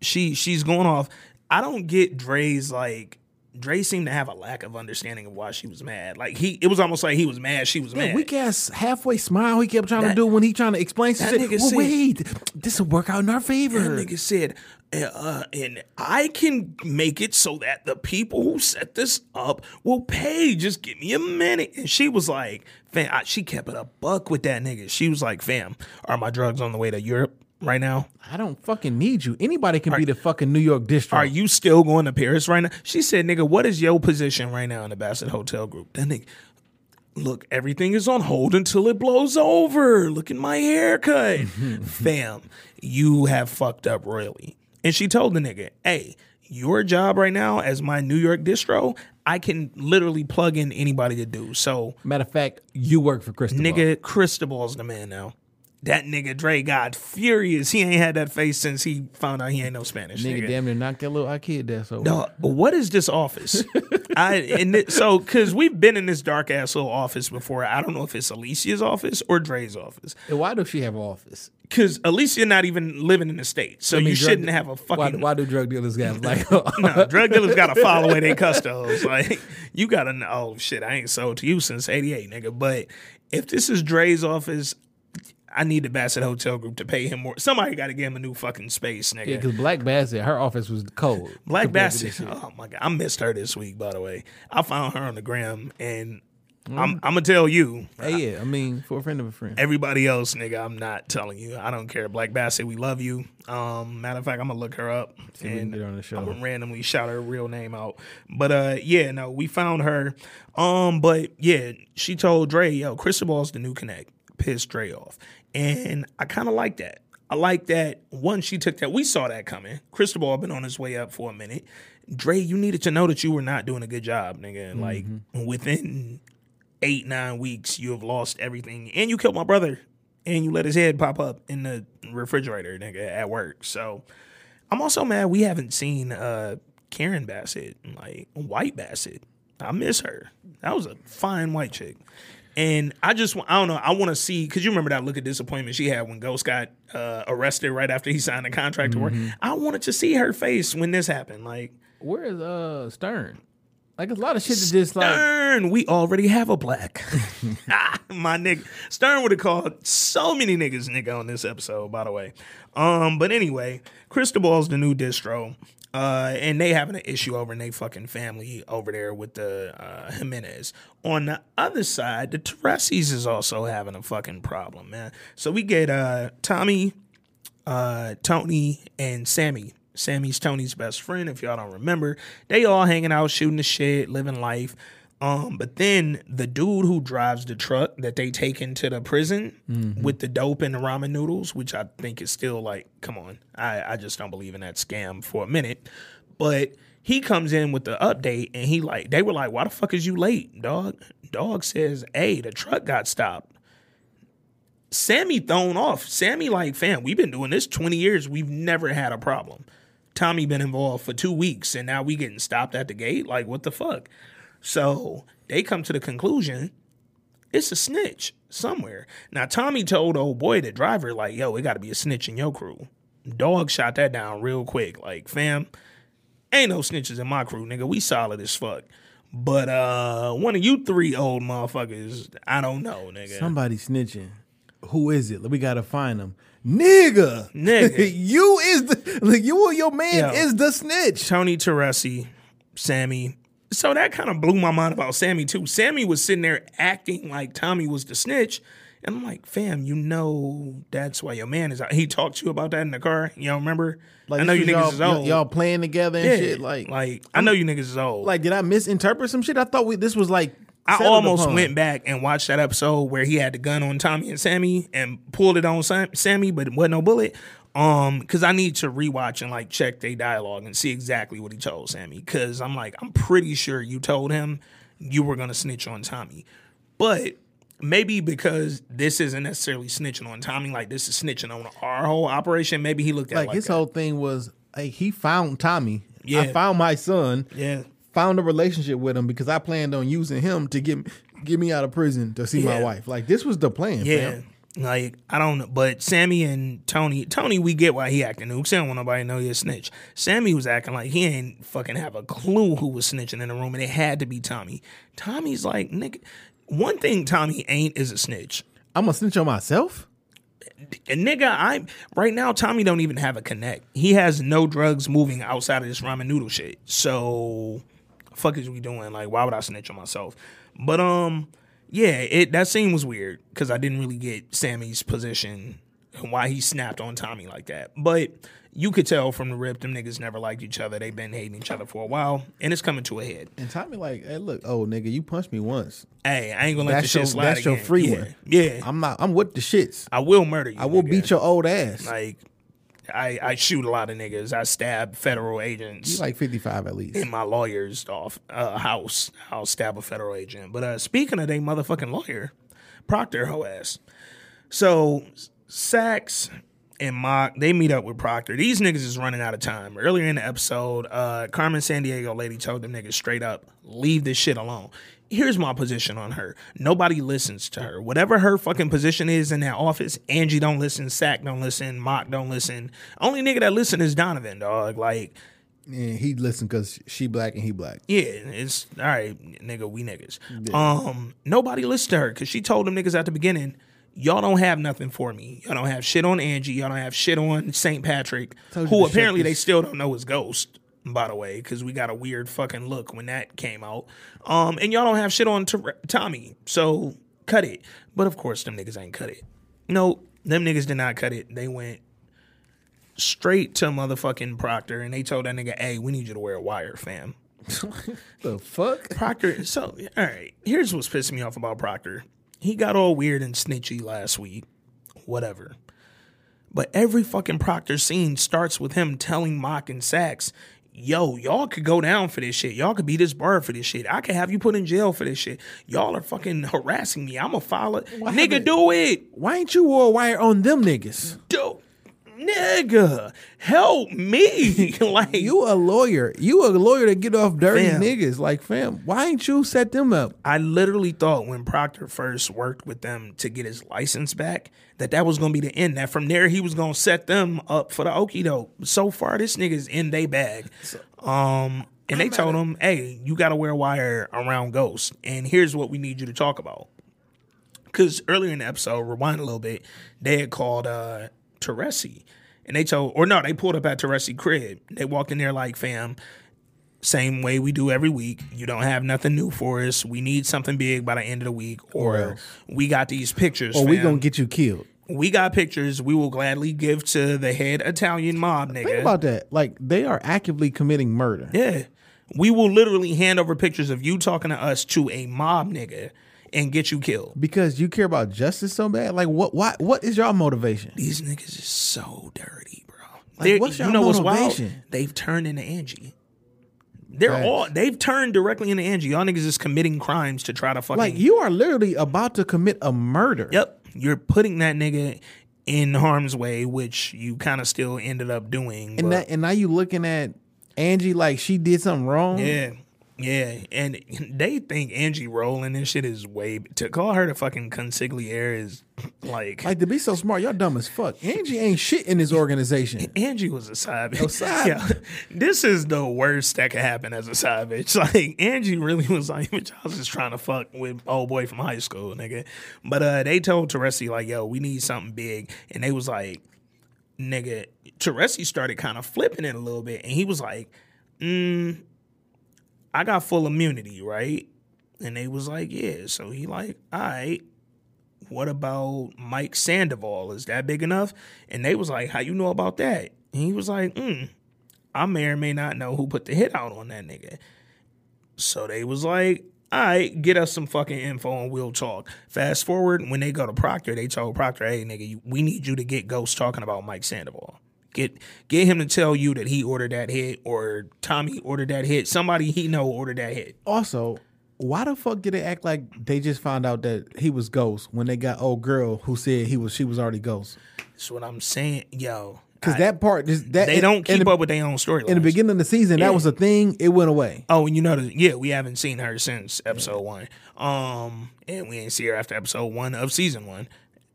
she she's going off. I don't get Dre's like. Dre seemed to have a lack of understanding of why she was mad. Like he, it was almost like he was mad. She was mad. weak ass halfway smile he kept trying That- to do when he trying to explain that nigga Well, said- wait, this will work out in our favor. That nigga said, uh, and I can make it so that the people who set this up will pay. Just give me a minute. And she was like, fam, I, she kept it a buck with that nigga. She was like, fam, are my drugs on the way to Europe right now? I don't fucking need you. Anybody can be the fucking New York district. Are you still going to Paris right now? She said, nigga, what is your position right now in the Bassett Hotel Group? That nigga, look, everything is on hold until it blows over. Look at my haircut. Fam, you have fucked up royally. And she told the nigga, hey, your job right now as my New York distro, I can literally plug in anybody to do. So, Matter of fact, you work for Crystal. nigga, Cristobal's the man now. That nigga Dre got furious. He ain't had that face since he found out he ain't no Spanish. Nigga, damn near knocked that little I kid there. So No, but what is this office? I and it, so because we've been in this dark ass little office before. I don't know if it's Alicia's office or Dre's office. And why does she have an office? Because Alicia not even living in the state, so I mean, you shouldn't have a Why, fucking. why do drug dealers have like? no, drug dealers gotta follow away their custos. Like you gotta know. Oh shit, I ain't sold to you since '88, nigga. But if this is Dre's office. I need the Bassett Hotel Group to pay him more. Somebody got to give him a new fucking space, nigga. Yeah, because Black Bassett, her office was cold. Black Bassett. Oh my god, I missed her this week. By the way, I found her on the gram, and I'm, I'm gonna tell you, Hey, yeah, I mean, for a friend of a friend. everybody else, nigga, I'm not telling you. I don't care. Black Bassett, we love you. Um, matter of fact, I'm gonna look her up can and on the show. I'm gonna randomly shout her real name out. But uh, yeah, no, we found her. Um, but yeah, she told Dre, yo, Cristobal's the new connect. Pissed Dre off, and I kind of like that. I like that. One, she took that. We saw that coming. Cristobal been on his way up for a minute. Dre, you needed to know that you were not doing a good job, nigga. Like within eight, nine weeks, you have lost everything. And you killed my brother. And you let his head pop up in the refrigerator, nigga, at work. So I'm also mad we haven't seen uh Karen Bassett, like White Bassett. I miss her. That was a fine white chick. And I just, I don't know. I want to see because you remember that look of disappointment she had when Ghost got uh, arrested right after he signed the contract to work. I wanted to see her face when this happened. Like, Where is uh Stern? Like, a lot of shit that just like. Stern, we already have a black. Ah, My nigga. Stern would have called so many niggas nigga on this episode, by the way. Um, but anyway, Cristobal's the new distro. Uh, and they having an issue over in they fucking family over there with the uh, Jimenez. On the other side, the Teresis is also having a fucking problem, man. So we get uh Tommy, uh, Tony, and Sammy. Sammy's Tony's best friend, if y'all don't remember. They all hanging out, shooting the shit, living life. Um, but then the dude who drives the truck that they take into the prison with the dope and the ramen noodles, which I think is still like, come on, I, I just don't believe in that scam for a minute. But he comes in with the update and he like, they were like, why the fuck is you late, dog? Dog says, hey, the truck got stopped Sammy thrown off. Sammy like, fam, we've been doing this 20 years. We've never had a problem. Tommy been involved for two weeks and now we getting stopped at the gate. Like, what the fuck? So they come to the conclusion it's a snitch somewhere. Now Tommy told old boy the driver, like, yo, it gotta be a snitch in your crew. Dog shot that down real quick. Like, fam, ain't no snitches in my crew, nigga. We solid as fuck. But uh one of you three old motherfuckers, I don't know, nigga. Somebody snitching. Who is it? We gotta find them. Nigga, Nigga. you is the like, you or your man Yo. is the snitch. Tony Teresi, Sammy. So that kind of blew my mind about Sammy too. Sammy was sitting there acting like Tommy was the snitch. And I'm like, fam, you know that's why your man is out. He talked to you about that in the car. You don't remember? I know you niggas is y'all, old. Y'all playing together and yeah, shit. Like, like I know you niggas is old. like, did I misinterpret some shit? I thought we this was like. I almost upon. went back and watched that episode where he had the gun on Tommy and Sammy and pulled it on Sam- Sammy, but it wasn't no bullet. Um, because I need to rewatch and like check their dialogue and see exactly what he told Sammy. Because I'm like, I'm pretty sure you told him you were gonna snitch on Tommy, but maybe because this isn't necessarily snitching on Tommy, like this is snitching on our whole operation. Maybe he looked at Like, like his that. whole thing was, hey, he found Tommy. Yeah. I found my son. yeah. Found a relationship with him because I planned on using him to get get me out of prison to see my wife. Like this was the plan. Yeah. fam. Like, I don't know. But Sammy and Tony, Tony, we get why he acting nukes. He don't want nobody to know he a snitch. Sammy was acting like he ain't fucking have a clue who was snitching in the room, and it had to be Tommy. Tommy's like, nigga, one thing Tommy ain't is a snitch. I'm gonna snitch on myself. And nigga, I'm right now Tommy don't even have a connect. He has no drugs moving outside of this ramen noodle shit. So fuck is we doing? Like, why would I snitch on myself? But um, yeah, it that scene was weird because I didn't really get Sammy's position and why he snapped on Tommy like that. But you could tell from the rip, them niggas never liked each other. They've been hating each other for a while, and it's coming to a head. And Tommy like, hey, look, oh nigga, you punched me once. Hey, I ain't gonna let That's this your shit slide that's your free yeah. one. Yeah, I'm not. I'm with the shits. I will murder you. I will nigga. beat your old ass. Like, I, I shoot a lot of niggas. I stab federal agents you like 55 at least. in my lawyer's off uh, house. I'll stab a federal agent. But uh, speaking of they motherfucking lawyer, Proctor ho ass. So Saxe and Mak they meet up with Proctor. These niggas is running out of time. Earlier in the episode, uh, Carmen Sandiego lady told them niggas straight up, leave this shit alone. Here's my position on her. Nobody listens to her. Whatever her fucking position is in that office, Angie don't listen, Sack don't listen, Mak don't listen. Only nigga that listen is Donovan, dog. Like, And he listen because she black and he black. yeah, it's all right, nigga. We niggas. Um, nobody listened to her because she told them niggas at the beginning, y'all don't have nothing for me. Y'all don't have shit on Angie. Y'all don't have shit on St. Patrick, who apparently they still don't know is Ghost. By the way, because we got a weird fucking look when that came out. Um, and y'all don't have shit on Ter- Tommy, so cut it. But of course, them niggas ain't cut it. No, them niggas did not cut it. They went straight to motherfucking Proctor and they told that nigga, "Hey, we need you to wear a wire, fam." The fuck? Proctor. So, all right. Here's what's pissing me off about Proctor. He got all weird and snitchy last week. Whatever. But every fucking Proctor scene starts with him telling Mak and Saxe, yo, y'all could go down for this shit. Y'all could be disbarred for this shit. I could have you put in jail for this shit. Y'all are fucking harassing me. I'm a file Nigga, do it. Why ain't you wore a wire on them niggas? Do Nigga, help me. like You a lawyer. You a lawyer to get off dirty Fam. niggas. Like, fam, why ain't you set them up? I literally thought when Proctor first worked with them to get his license back that that was going to be the end. That from there he was going to set them up for the okie doke. So far, this nigga's in they bag. Um, and they told him, "Hey, you got to wear wire around Ghost, and here's what we need you to talk about." Because earlier in the episode, rewind a little bit, they had called uh Teresi, and they told, or no, they pulled up at Teresi crib. They walked in there like, "Fam." same way we do every week. You don't have nothing new for us. We need something big by the end of the week, oh, or, else. we got these pictures. Or we gonna get you killed. we got pictures. We will gladly give to the head Italian mob nigga. Think about that. Like, they are actively committing murder. yeah, we will literally hand over pictures of you talking to us to a mob nigga and get you killed. Because you care about justice so bad. Like, what? Why? What is your motivation? These niggas is so dirty, bro. Like, what's you your know what's wild? motivation? They've turned into Angie. They're all they've turned directly into Angie. Y'all niggas is committing crimes to try to fucking Like, you are literally about to commit a murder. Yep. you're putting that nigga in harm's way, which you kind of still ended up doing. And that, and now you looking at Angie like she did something wrong. yeah. Yeah, and they think Angie Rowland and shit is way to call her the fucking consigliere is like, Like to be so smart, y'all dumb as fuck. Angie ain't shit in this organization. Angie was a side bitch. side- Yeah, this is the worst that could happen as a side bitch. Like Angie really was like, bitch, I was just trying to fuck with old boy from high school, nigga. But uh, they told Teresi like, yo, we need something big, and they was like, nigga. Teresi started kind of flipping it a little bit, and he was like, mm, I got full immunity, right? And they was like, yeah. So he like, all right. What about Mike Sandoval? Is that big enough? And they was like, how you know about that? And he was like, mm, I may or may not know who put the hit out on that nigga. So they was like, all right, get us some fucking info and we'll talk. Fast forward, when they go to Proctor, they told Proctor, hey, nigga, we need you to get Ghost talking about Mike Sandoval. Get get him to tell you that he ordered that hit or Tommy ordered that hit. Somebody he know ordered that hit. Also, why the fuck did they act like they just found out that he was Ghost when they got old girl who said he was she was already Ghost? That's what I'm saying, yo. Because that part, just, that they in- don't keep the, up with their own storyline. in the beginning of the season. Yeah. That was a thing. It went away. Oh, and you know, the, yeah, we haven't seen her since episode one. Um, and we ain't see her after episode one of season one,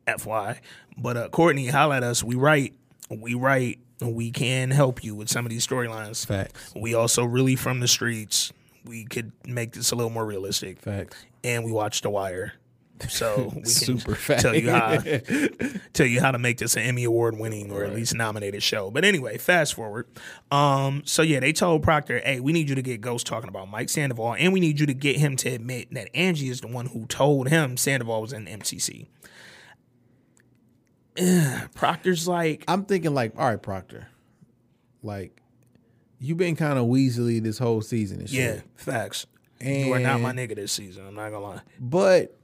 FY. But uh, Courtney, holla at us. We write, we write, we can help you with some of these storylines. Facts. We also really from the streets. We could make this a little more realistic. Facts. And we watch The Wire. So we can Super tell you how tell you how to make this an Emmy Award winning or at least nominated show. But anyway, fast forward. Um, so yeah, they told Proctor, hey, we need you to get Ghost talking about Mike Sandoval, and we need you to get him to admit that Angie is the one who told him Sandoval was in MCC. Proctor's like, I'm thinking like, all right, Proctor, like you've been kind of Weasley this whole season and shit. yeah, facts. And, you are not my nigga this season. I'm not gonna lie. But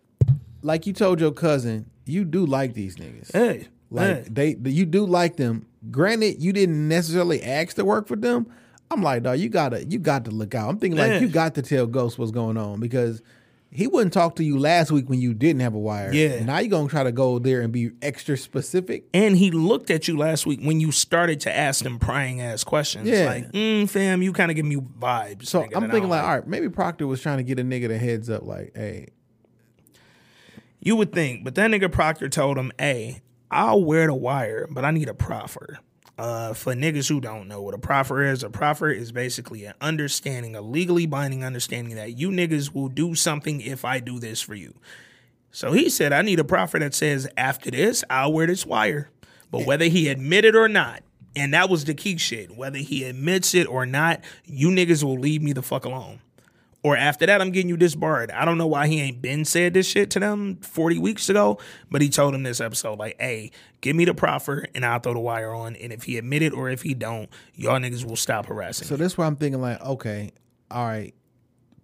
like you told your cousin, you do like these niggas. Hey, Like hey. they, you do like them. Granted, you didn't necessarily ask to work for them. I'm like, dog, you gotta, you got to look out. I'm thinking like you got to tell Ghost what's going on because he wouldn't talk to you last week when you didn't have a wire. Yeah. Now you're gonna try to go there and be extra specific. And he looked at you last week when you started to ask them prying ass questions. Yeah. Like, mm, fam, you kind of give me vibes. So nigga, I'm thinking don't like, all right, maybe Proctor was trying to get a nigga the heads up, like, hey, You would think, but that nigga Proctor told him, hey, I'll wear the wire, but I need a proffer. Uh, for niggas who don't know what a proffer is, a proffer is basically an understanding, a legally binding understanding that you niggas will do something if I do this for you. So he said, I need a proffer that says, after this, I'll wear this wire. But whether he admitted or not, and that was the key shit, whether he admits it or not, you niggas will leave me the fuck alone. Or after that, I'm getting you disbarred. I don't know why he ain't been said this shit to them 40 weeks ago, but he told him this episode, like, hey, give me the proffer and I'll throw the wire on. And if he admit it or if he don't, y'all niggas will stop harassing. So that's why I'm thinking like, okay, all right,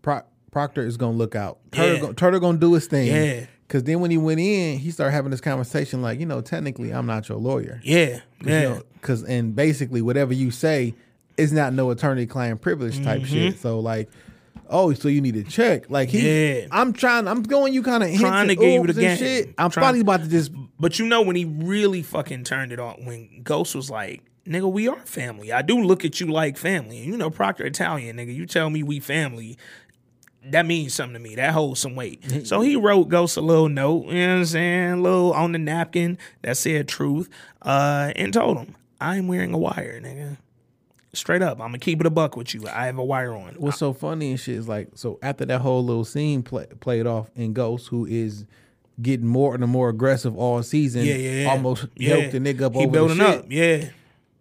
Pro- Proctor is gonna look out. Turtle, Yeah. go, Turtle gonna do his thing. Yeah. Cause then when he went in, he started having this conversation like, you know, technically I'm not your lawyer. yeah, You yeah. know, Cause and basically whatever you say is not no attorney client privilege type Mm-hmm. shit. So like, oh, so you need to check. Like he Yeah. I'm trying I'm going you kind of Trying to give you the game. shit. I'm Trying- finally about to just But you know when he really fucking turned it on, when Ghost was like, "Nigga, we are family. I do look at you like family." And you know Proctor Italian, nigga. You tell me we family, that means something to me. That holds some weight. so he wrote Ghost a little note, you know what I'm saying, a little on the napkin that said truth, uh, and told him, "I'm wearing a wire, nigga." Straight up, I'm gonna keep it a buck with you. I have a wire on. What's so funny and shit is like, so after that whole little scene play, played off in Ghost, who is getting more and more aggressive all season, yeah, yeah, yeah. almost yeah. yoked the nigga up He over building the shit. up. Yeah,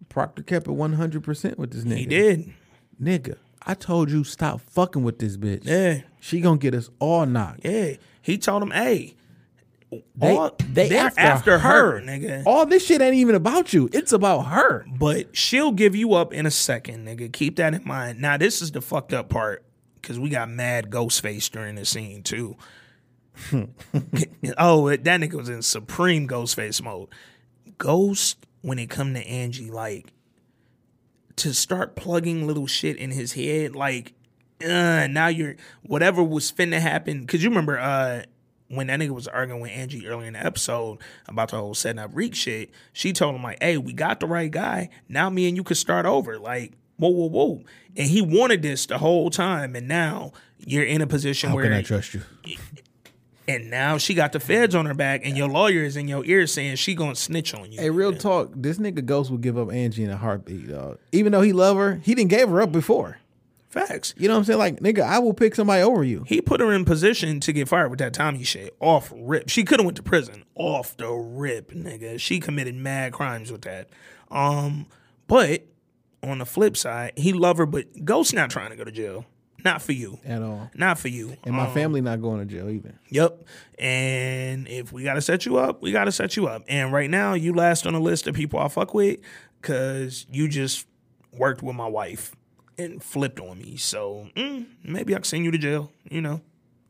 Proctor kept it one hundred percent with this nigga. he did. nigga. I told you stop fucking with this bitch. Yeah. she gonna get us all knocked. Yeah, he told him, "Hey, They, all- they they're after, her, nigga." All this shit ain't even about you. It's about her. But she'll give you up in a second, nigga. Keep that in mind. Now, this is the fucked up part because we got mad ghost face during the scene too. oh, that nigga was in supreme ghost face mode. Ghost, when it come to Angie, like to start plugging little shit in his head, like uh, now you're whatever was finna happen. Cause you remember, uh, when that nigga was arguing with Angie earlier in the episode about the whole setting up Reek shit, she told him like, "Hey, we got the right guy. Now me and you could start over." Like, whoa, whoa, whoa. And he wanted this the whole time, and now you're in a position How where can I trust you? and now she got the feds on her back, and your lawyer is in your ear saying she gonna snitch on you. Hey, real talk. This nigga Ghost would give up Angie in a heartbeat, dog. Even though he love her, he didn't gave her up before. Facts. You know what I'm saying? Like, nigga, I will pick somebody over you. He put her in position to get fired with that Tommy shit off rip. She could have went to prison off the rip, nigga. She committed mad crimes with that. Um, but on the flip side, he love her, but Ghost not trying to go to jail. Not for you. At all. Not for you. And my Um, family not going to jail either. Yep. And if we gotta set you up, we gotta set you up. And right now, you last on the list of people I fuck with because you just worked with my wife and flipped on me. So mm, maybe I can send you to jail. You know,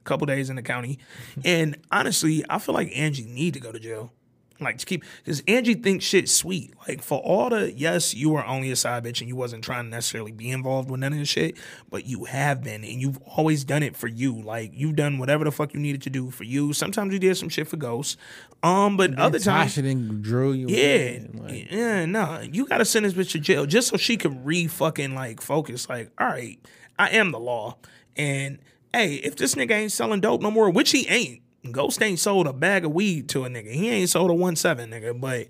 a couple days in the county. and honestly, I feel like Angie need to go to jail. Like to keep because Angie thinks shit's sweet. Like for all the yes, you were only a side bitch and you wasn't trying to necessarily be involved with none of this shit, but you have been and you've always done it for you. Like you've done whatever the fuck you needed to do for you. Sometimes you did some shit for ghosts. Um, but other times Tasha didn't drill you. yeah, in, like- yeah, no, you gotta send this bitch to jail just so she can re fucking like focus. Like, all right, I am the law, and hey, if this nigga ain't selling dope no more, which he ain't, Ghost ain't sold a bag of weed to a nigga. He ain't sold a one seven nigga. But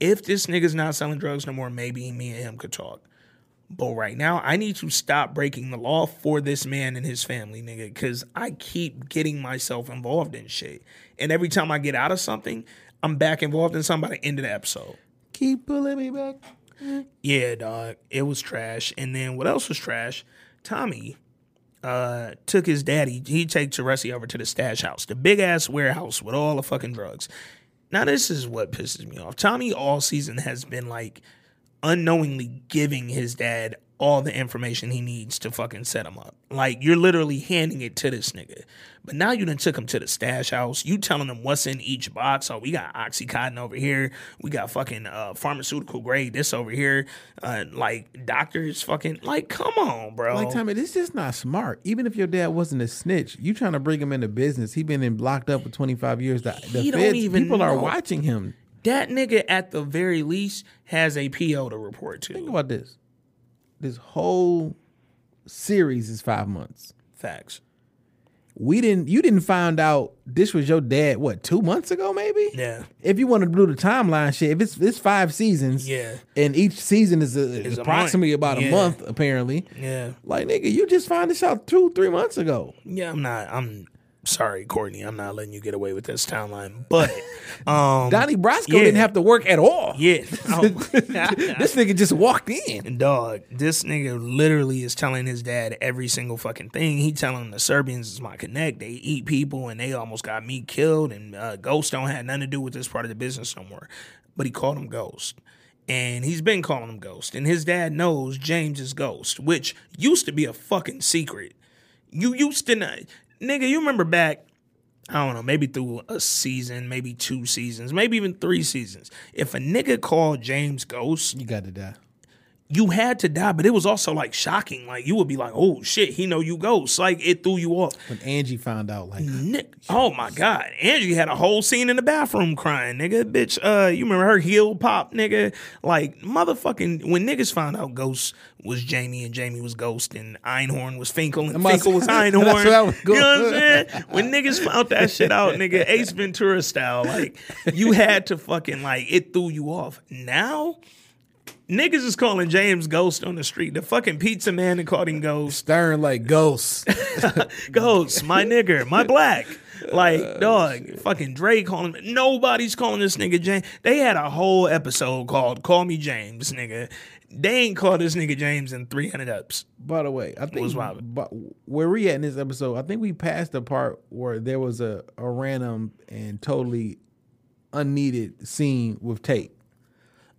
if this nigga's not selling drugs no more, maybe me and him could talk. But right now, I need to stop breaking the law for this man and his family, nigga, because I keep getting myself involved in shit. And every time I get out of something, I'm back involved in something by the end of the episode. Keep pulling me back. Yeah, dog. It was trash. And then what else was trash? Tommy uh, took his daddy. He take Teresi over to the stash house, the big ass warehouse with all the fucking drugs. Now this is what pisses me off. Tommy all season has been like unknowingly giving his dad all the information he needs to fucking set him up. Like you're literally handing it to this nigga. But now you done took him to the stash house. You telling him what's in each box. Oh, we got oxycontin over here. We got fucking uh, pharmaceutical grade this over here. Uh, like doctors fucking like come on, bro. Like, Tommy, this is not smart. Even if your dad wasn't a snitch, you trying to bring him into business. He been in locked up for 25 years. The, the He feds, people are watching him. that nigga at the very least has a PO to report to. Think about this. This whole series is five months. Facts. We didn't. You didn't find out this was your dad. What two months ago? Maybe. Yeah. If you want to do the timeline shit, if it's it's five seasons, Yeah. and each season is, a, Is is a approximately about Yeah. a month, apparently. Yeah. Like nigga, you just found this out two, three months ago. Yeah, I'm not I'm sorry, Courtney. I'm not letting you get away with this timeline. But um Donnie Brasco yeah. didn't have to work at all. Yeah. Oh. this nigga just walked in. And dog, this nigga literally is telling his dad every single fucking thing. He telling the Serbians is my connect. They eat people and they almost got me killed. And uh, Ghost don't have nothing to do with this part of the business no more. But he called him Ghost. And he's been calling him Ghost. And his dad knows James is Ghost, which used to be a fucking secret. You used to not. Nigga, you remember back I don't know, maybe through a season, maybe two seasons, maybe even three seasons. If a nigga called James Ghost, You got to die. You had to die, but it was also like shocking. Like you would be like, "Oh shit, he know you ghost." Like it threw you off. When Angie found out, like, Nick, oh my god, Angie had a whole scene in the bathroom crying, nigga. Bitch, uh, you remember her heel pop, nigga? Like motherfucking when niggas found out Ghost was Jamie and Jamie was Ghost and Einhorn was Finkel and Finkel was Einhorn. was you know what I'm saying? When niggas found that shit out, nigga, Ace Ventura style, like you had to fucking like it threw you off. Now. Niggas is calling James Ghost on the street. The fucking pizza man that called him Ghost. Stern like ghosts. Ghost, my nigger, my black. Like, oh, dog, fucking Dre calling him. Nobody's calling this nigga James. They had a whole episode called Call Me James, nigga. They ain't called this nigga James in 300 ups. By the way, I think but where we at in this episode, I think we passed the part where there was a, a random and totally unneeded scene with Tate.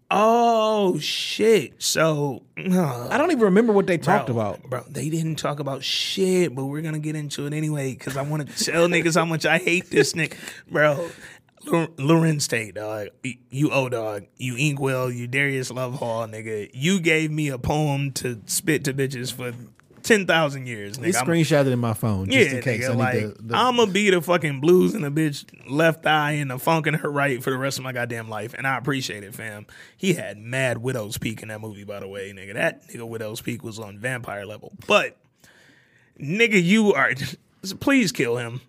Oh, shit. So, uh, I don't even remember what they talked bro, about. Bro, they didn't talk about shit, but we're going to get into it anyway because I want to tell niggas how much I hate this nigga. Bro, Lor- Larenz Tate, dog. You- You O dog. You Inkwell. You Darius Lovehall, nigga. You gave me a poem to spit to bitches for ten thousand years. Nigga. It's screenshotted in my phone just yeah, in case nigga, like the, the I'm gonna be the fucking blues in the bitch left eye and the funk in her right for the rest of my goddamn life, and I appreciate it, fam. He had mad Widow's Peak in that movie, by the way, nigga. That nigga Widow's Peak was on vampire level, but nigga, you are. Please kill him.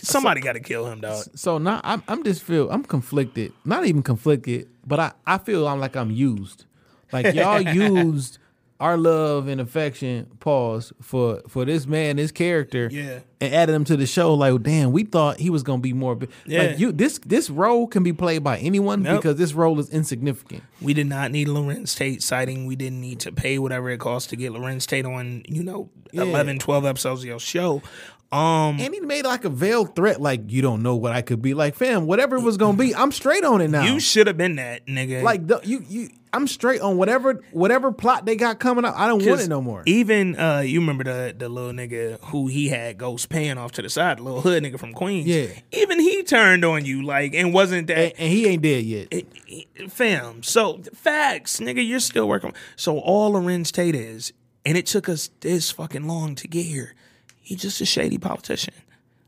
Somebody got to kill him, dog. So now I'm I'm just feel I'm conflicted. Not even conflicted, but I, I feel I'm like I'm used. Like y'all used our love and affection pause for for this man, this character, Yeah. and added him to the show. Like, damn, we thought he was gonna be more. Yeah. Like you, this this role can be played by anyone Nope. because this role is insignificant. We did not need Larenz Tate sighting. We didn't need to pay whatever it costs to get Larenz Tate on, you know, Yeah. 11, 12 episodes of your show. Um, And he made like a veiled threat, like you don't know what I could be. Like, fam, whatever it was gonna be, I'm straight on it now. you should have been that nigga. like the, you you, I'm straight on whatever whatever plot they got coming up. I don't want it no more. Even uh, you remember the the little nigga who he had ghost paying off to the side, the little hood nigga from Queens. Yeah. Even he turned on you like and wasn't that and, and he ain't dead yet. it- it- fam. So facts, nigga, you're still working. So all Larenz Tate is, and it took us this fucking long to get here. He's just a shady politician,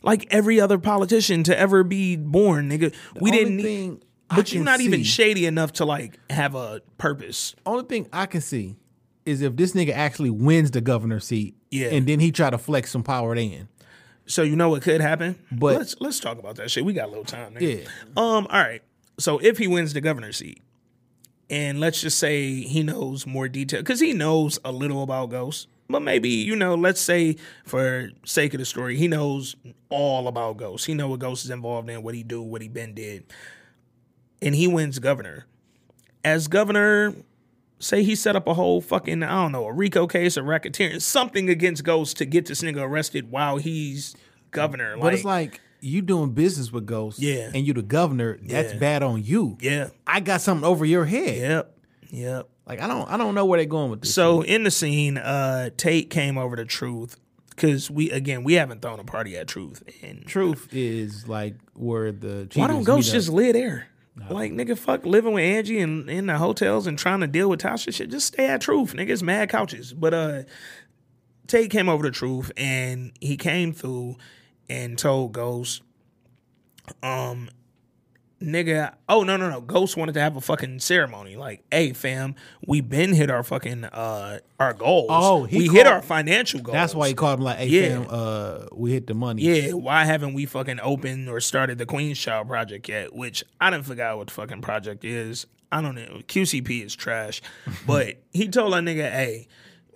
like every other politician to ever be born, nigga. we only didn't need. But you're not even shady enough to like have a purpose. Only thing I can see is if this nigga actually wins the governor seat, Yeah. and then he try to flex some power then. So you know what could happen? But- let's let's talk about that shit. We got a little time. Nigga. Yeah. Um. All right. So if he wins the governor seat, and let's just say he knows more detail because he knows a little about ghosts, but maybe you know, let's say for sake of the story, he knows all about ghosts. He know what ghosts is involved in, what he do, what he been did, and he wins governor. As governor, say he set up a whole fucking I don't know a RICO case, a racketeering, something against ghosts to get this nigga arrested while he's governor. But it's like you doing business with ghosts, Yeah. and you the governor. That's Yeah. bad on you. yeah, I got something over your head. yep, yep. Like I don't I don't know where they're going with this. So in the scene, uh, Tate came over to Truth because we again we haven't thrown a party at Truth. And truth is like where the why don't ghosts just live there? Like nigga, fuck living with Angie and in the hotels and trying to deal with Tasha shit. Just stay at Truth, nigga. It's mad couches. But uh, Tate came over to Truth and he came through and told Ghost, um, nigga, oh no no no, Ghost wanted to have a fucking ceremony. Like, hey fam, we been hit our fucking uh our goals. Oh, he we hit our financial goals. That's why he called him like, "Hey, Yeah. fam, uh, we hit the money." Yeah, why haven't we fucking opened or started the Queen's Child project yet? Which I didn't forgot what the fucking project is. I don't know. QCP is trash. but he told that nigga, hey,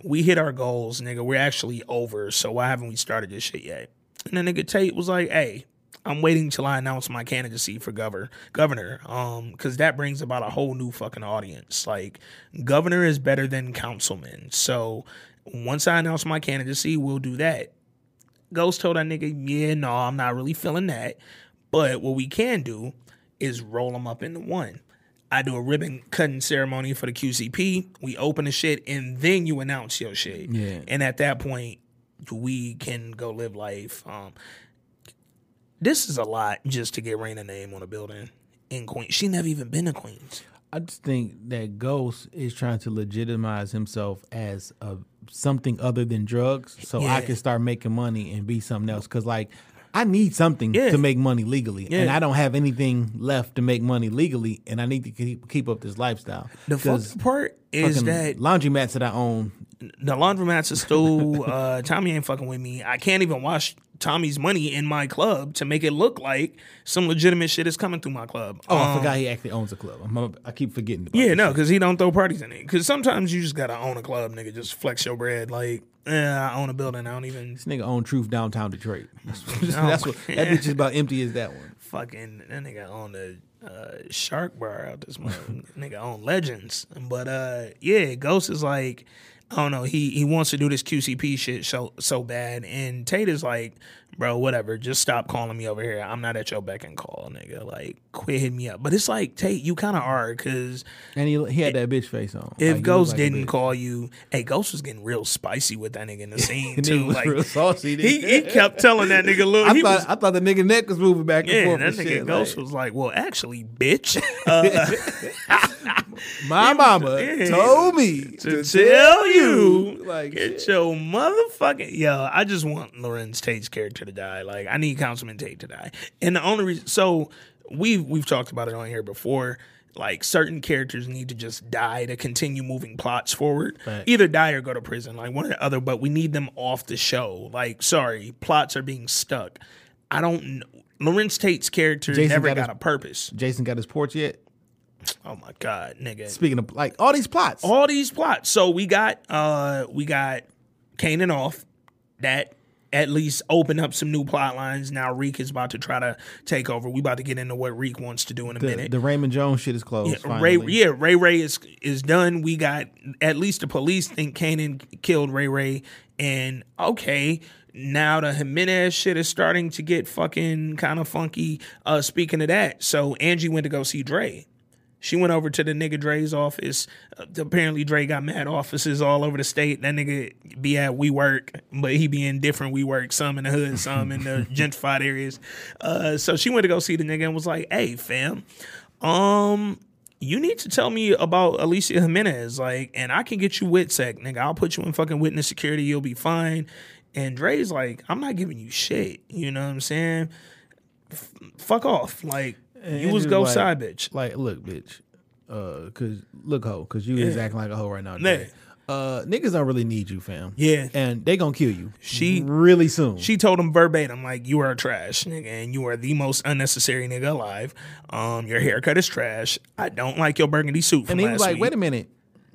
we hit our goals, nigga. We're actually over. So why haven't we started this shit yet? And the nigga Tate was like, hey, I'm waiting till I announce my candidacy for governor. Governor, um, because that brings about a whole new fucking audience. Like, governor is better than councilman. So once I announce my candidacy, we'll do that. Ghost told that nigga, yeah, no, I'm not really feeling that. But what we can do is roll them up into one. I do a ribbon cutting ceremony for the QCP. We open the shit, and then you announce your shit. Yeah. And at that point, we can go live life. Um, this is a lot just to get Raina name on a building in Queens. She never even been to Queens. I just think that Ghost is trying to legitimize himself as a something other than drugs, so I can start making money and be something else. Because like, I need something Yeah. to make money legally, and I don't have anything left to make money legally, and I need to keep, keep up this lifestyle. The fucked part is fucking that laundromats that I own. the laundromats are still uh Tommy ain't fucking with me. I can't even wash Tommy's money in my club to make it look like some legitimate shit is coming through my club. Oh, I Um, forgot he actually owns a club. I'm, I keep forgetting. About Yeah, no, because he don't throw parties in it. Because sometimes you just gotta own a club, nigga. Just flex your bread. Like, yeah, I own a building. I don't even This nigga own Truth downtown Detroit. That's, that's what that bitch is about. Empty as that one. fucking that nigga own the uh, shark bar out this month. nigga own legends. But uh, yeah, Ghost is like, I don't know. He he wants to do this QCP shit so so bad, and Tate is like, bro, whatever. Just stop calling me over here. I'm not at your beck and call, nigga. Like, quit hitting me up. But it's like Tate, you kind of are because And he he had that bitch face on. if Like, Ghost like didn't call you, hey, Ghost was getting real spicy with that nigga in the scene too. was Like real saucy, he, nigga. he kept telling that nigga, look, I thought was I thought the nigga neck was moving back and yeah, forth. that nigga shit. Ghost like, was like, well, actually, bitch, uh, My mama yeah. told me to tell you you. Like, Get shit. your motherfucking yo. I just want Larenz Tate's character to die. Like I need Councilman Tate to die. And the only reason, so we've we've talked about it on here before. Like certain characters need to just die to continue moving plots forward. Right. Either die or go to prison, like one or the other. But we need them off the show. Like, sorry, plots are being stuck. I don't. know. Larenz Tate's character Jason never got got, his- a purpose. Jason got his porch yet? Oh my god, nigga! Speaking of like all these plots. all these plots. So we got uh we got Kanan off that at least open up some new plot lines. Now Reek is about to try to take over. We about to get into what Reek wants to do in a the, minute. the Raymond Jones shit is closed. Yeah, finally. Ray, yeah, Ray Ray is is done. We got at least the police think Kanan killed Ray Ray, and okay, now the Jimenez shit is starting to get fucking kind of funky. Uh, speaking of that, so Angie went to go see Dre. She went over to the nigga Dre's office. Uh, apparently, Dre got mad offices all over the state. That nigga be at WeWork, but he be in different WeWork, some in the hood, some in the gentrified areas. Uh, so she went to go see the nigga and was like, "Hey, fam, um, you need to tell me about Alicia Jimenez, like, and I can get you WITSEC, nigga. I'll put you in fucking witness security. You'll be fine." And Dre's like, "I'm not giving you shit. You know what I'm saying? F- fuck off. Like, you was go like- side bitch." Like, look, bitch. Uh, cause look, hoe, cause you is acting like a hoe right now. Yeah. Dre. Uh, niggas don't really need you, fam. Yeah. and they gonna kill you. She- really soon. She told him verbatim, like, you are trash, nigga, and you are the most unnecessary nigga alive. Um, your haircut is trash. I don't like your burgundy suit and he was like, week. wait a minute,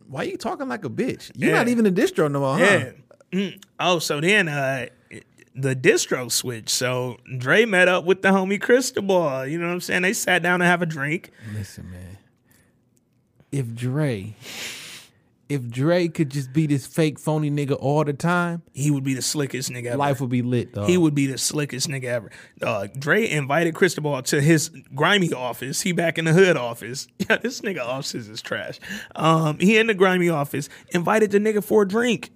why are you talking like a bitch? You're Yeah. not even a distro no more, huh? Yeah. Mm. Oh, so then uh the distro switch. So Dre met up with the homie Cristobal. You know what I'm saying? They sat down to have a drink. Listen, man. If Dre, if Dre could just be this fake phony nigga all the time, He would be the slickest nigga ever. life would be lit, though. He would be the slickest nigga ever. Uh, Dre invited Cristobal to his grimy office. He back in the hood office. Yeah, this nigga office is trash. Um, he in the grimy office. Invited the nigga for a drink.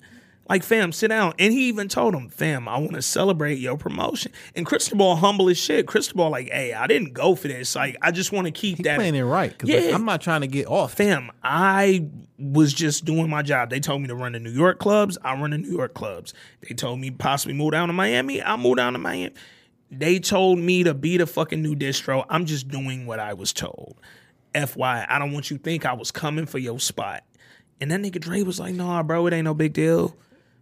Like, fam, sit down. And he even told him, fam, I want to celebrate your promotion. And Cristobal humble as shit. Cristobal like, hey, I didn't go for this. Like, I just want to keep He that. playing it right. Cause Yeah. I'm not trying to get off. Fam, I was just doing my job. They told me to run the New York clubs. I run the New York clubs. They told me possibly move down to Miami. I moved down to Miami. They told me to be the fucking new distro. I'm just doing what I was told. FY, I don't want you to think I was coming for your spot. And that nigga Dre was like, nah, bro, it ain't no big deal.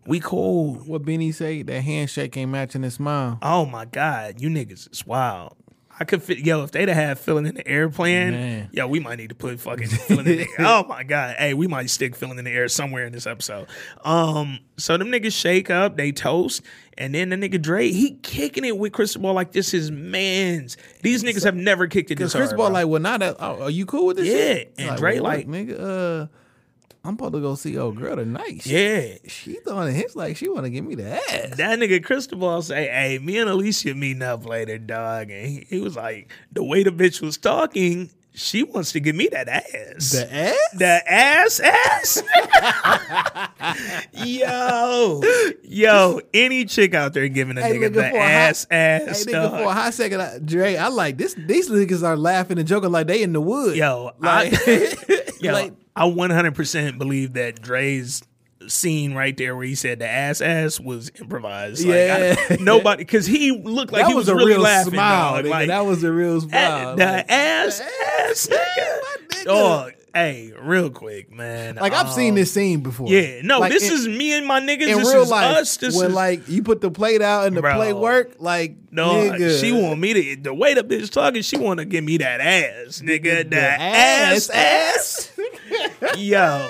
We cool. What Benny say? That handshake ain't matching his smile. Oh my God, you niggas is wild. I could fit yo, if they'd have had feeling in the air playing, Man. yo, we might need to put fucking feeling in the air. Oh my God. Hey, we might stick filling in the air somewhere in this episode. Um, so them niggas shake up, they toast, and then the nigga Dre, he kicking it with Cristobal like this is man's. These niggas have never kicked it Because this Chris hard. Ball bro. like, well, not that oh, are you cool with this? Yeah, shit? and Like, Dre well, like- look, nigga, uh, I'm supposed to go see old mm-hmm. girl tonight. Yeah. she throwing hits like she want to give me the ass. That nigga Cristobal say, "Hey, me and Alicia meeting up later, dog." And he, he was like, "The way the bitch was talking, she wants to give me that ass." The ass? The ass ass. yo, yo, any chick out there giving a Hey, nigga the for a hot- ass Hey, ass. nigga, for a hot second, I, Dre, I like this. These niggas are laughing and joking like they in the woods. Yo, like, I, yo, like, I 100% believe that Dre's scene right there where he said the ass ass was improvised. Like, Yeah. I- nobody, because he looked like that he was, was, a really real laughing. smile. dog. Like, that was a real smile. the Like, ass ass, nigga. my nigga. Dog, hey, real quick, man. like I've seen Um, this scene before. Yeah, no, Like, this in- is me and my niggas. in this real is life, us. This when is like you put the plate out and the Bro. plate work, like no. nigga, She want me to the way the bitch talking. She want to give me that ass, nigga. The, ass, ass, ass. Yo,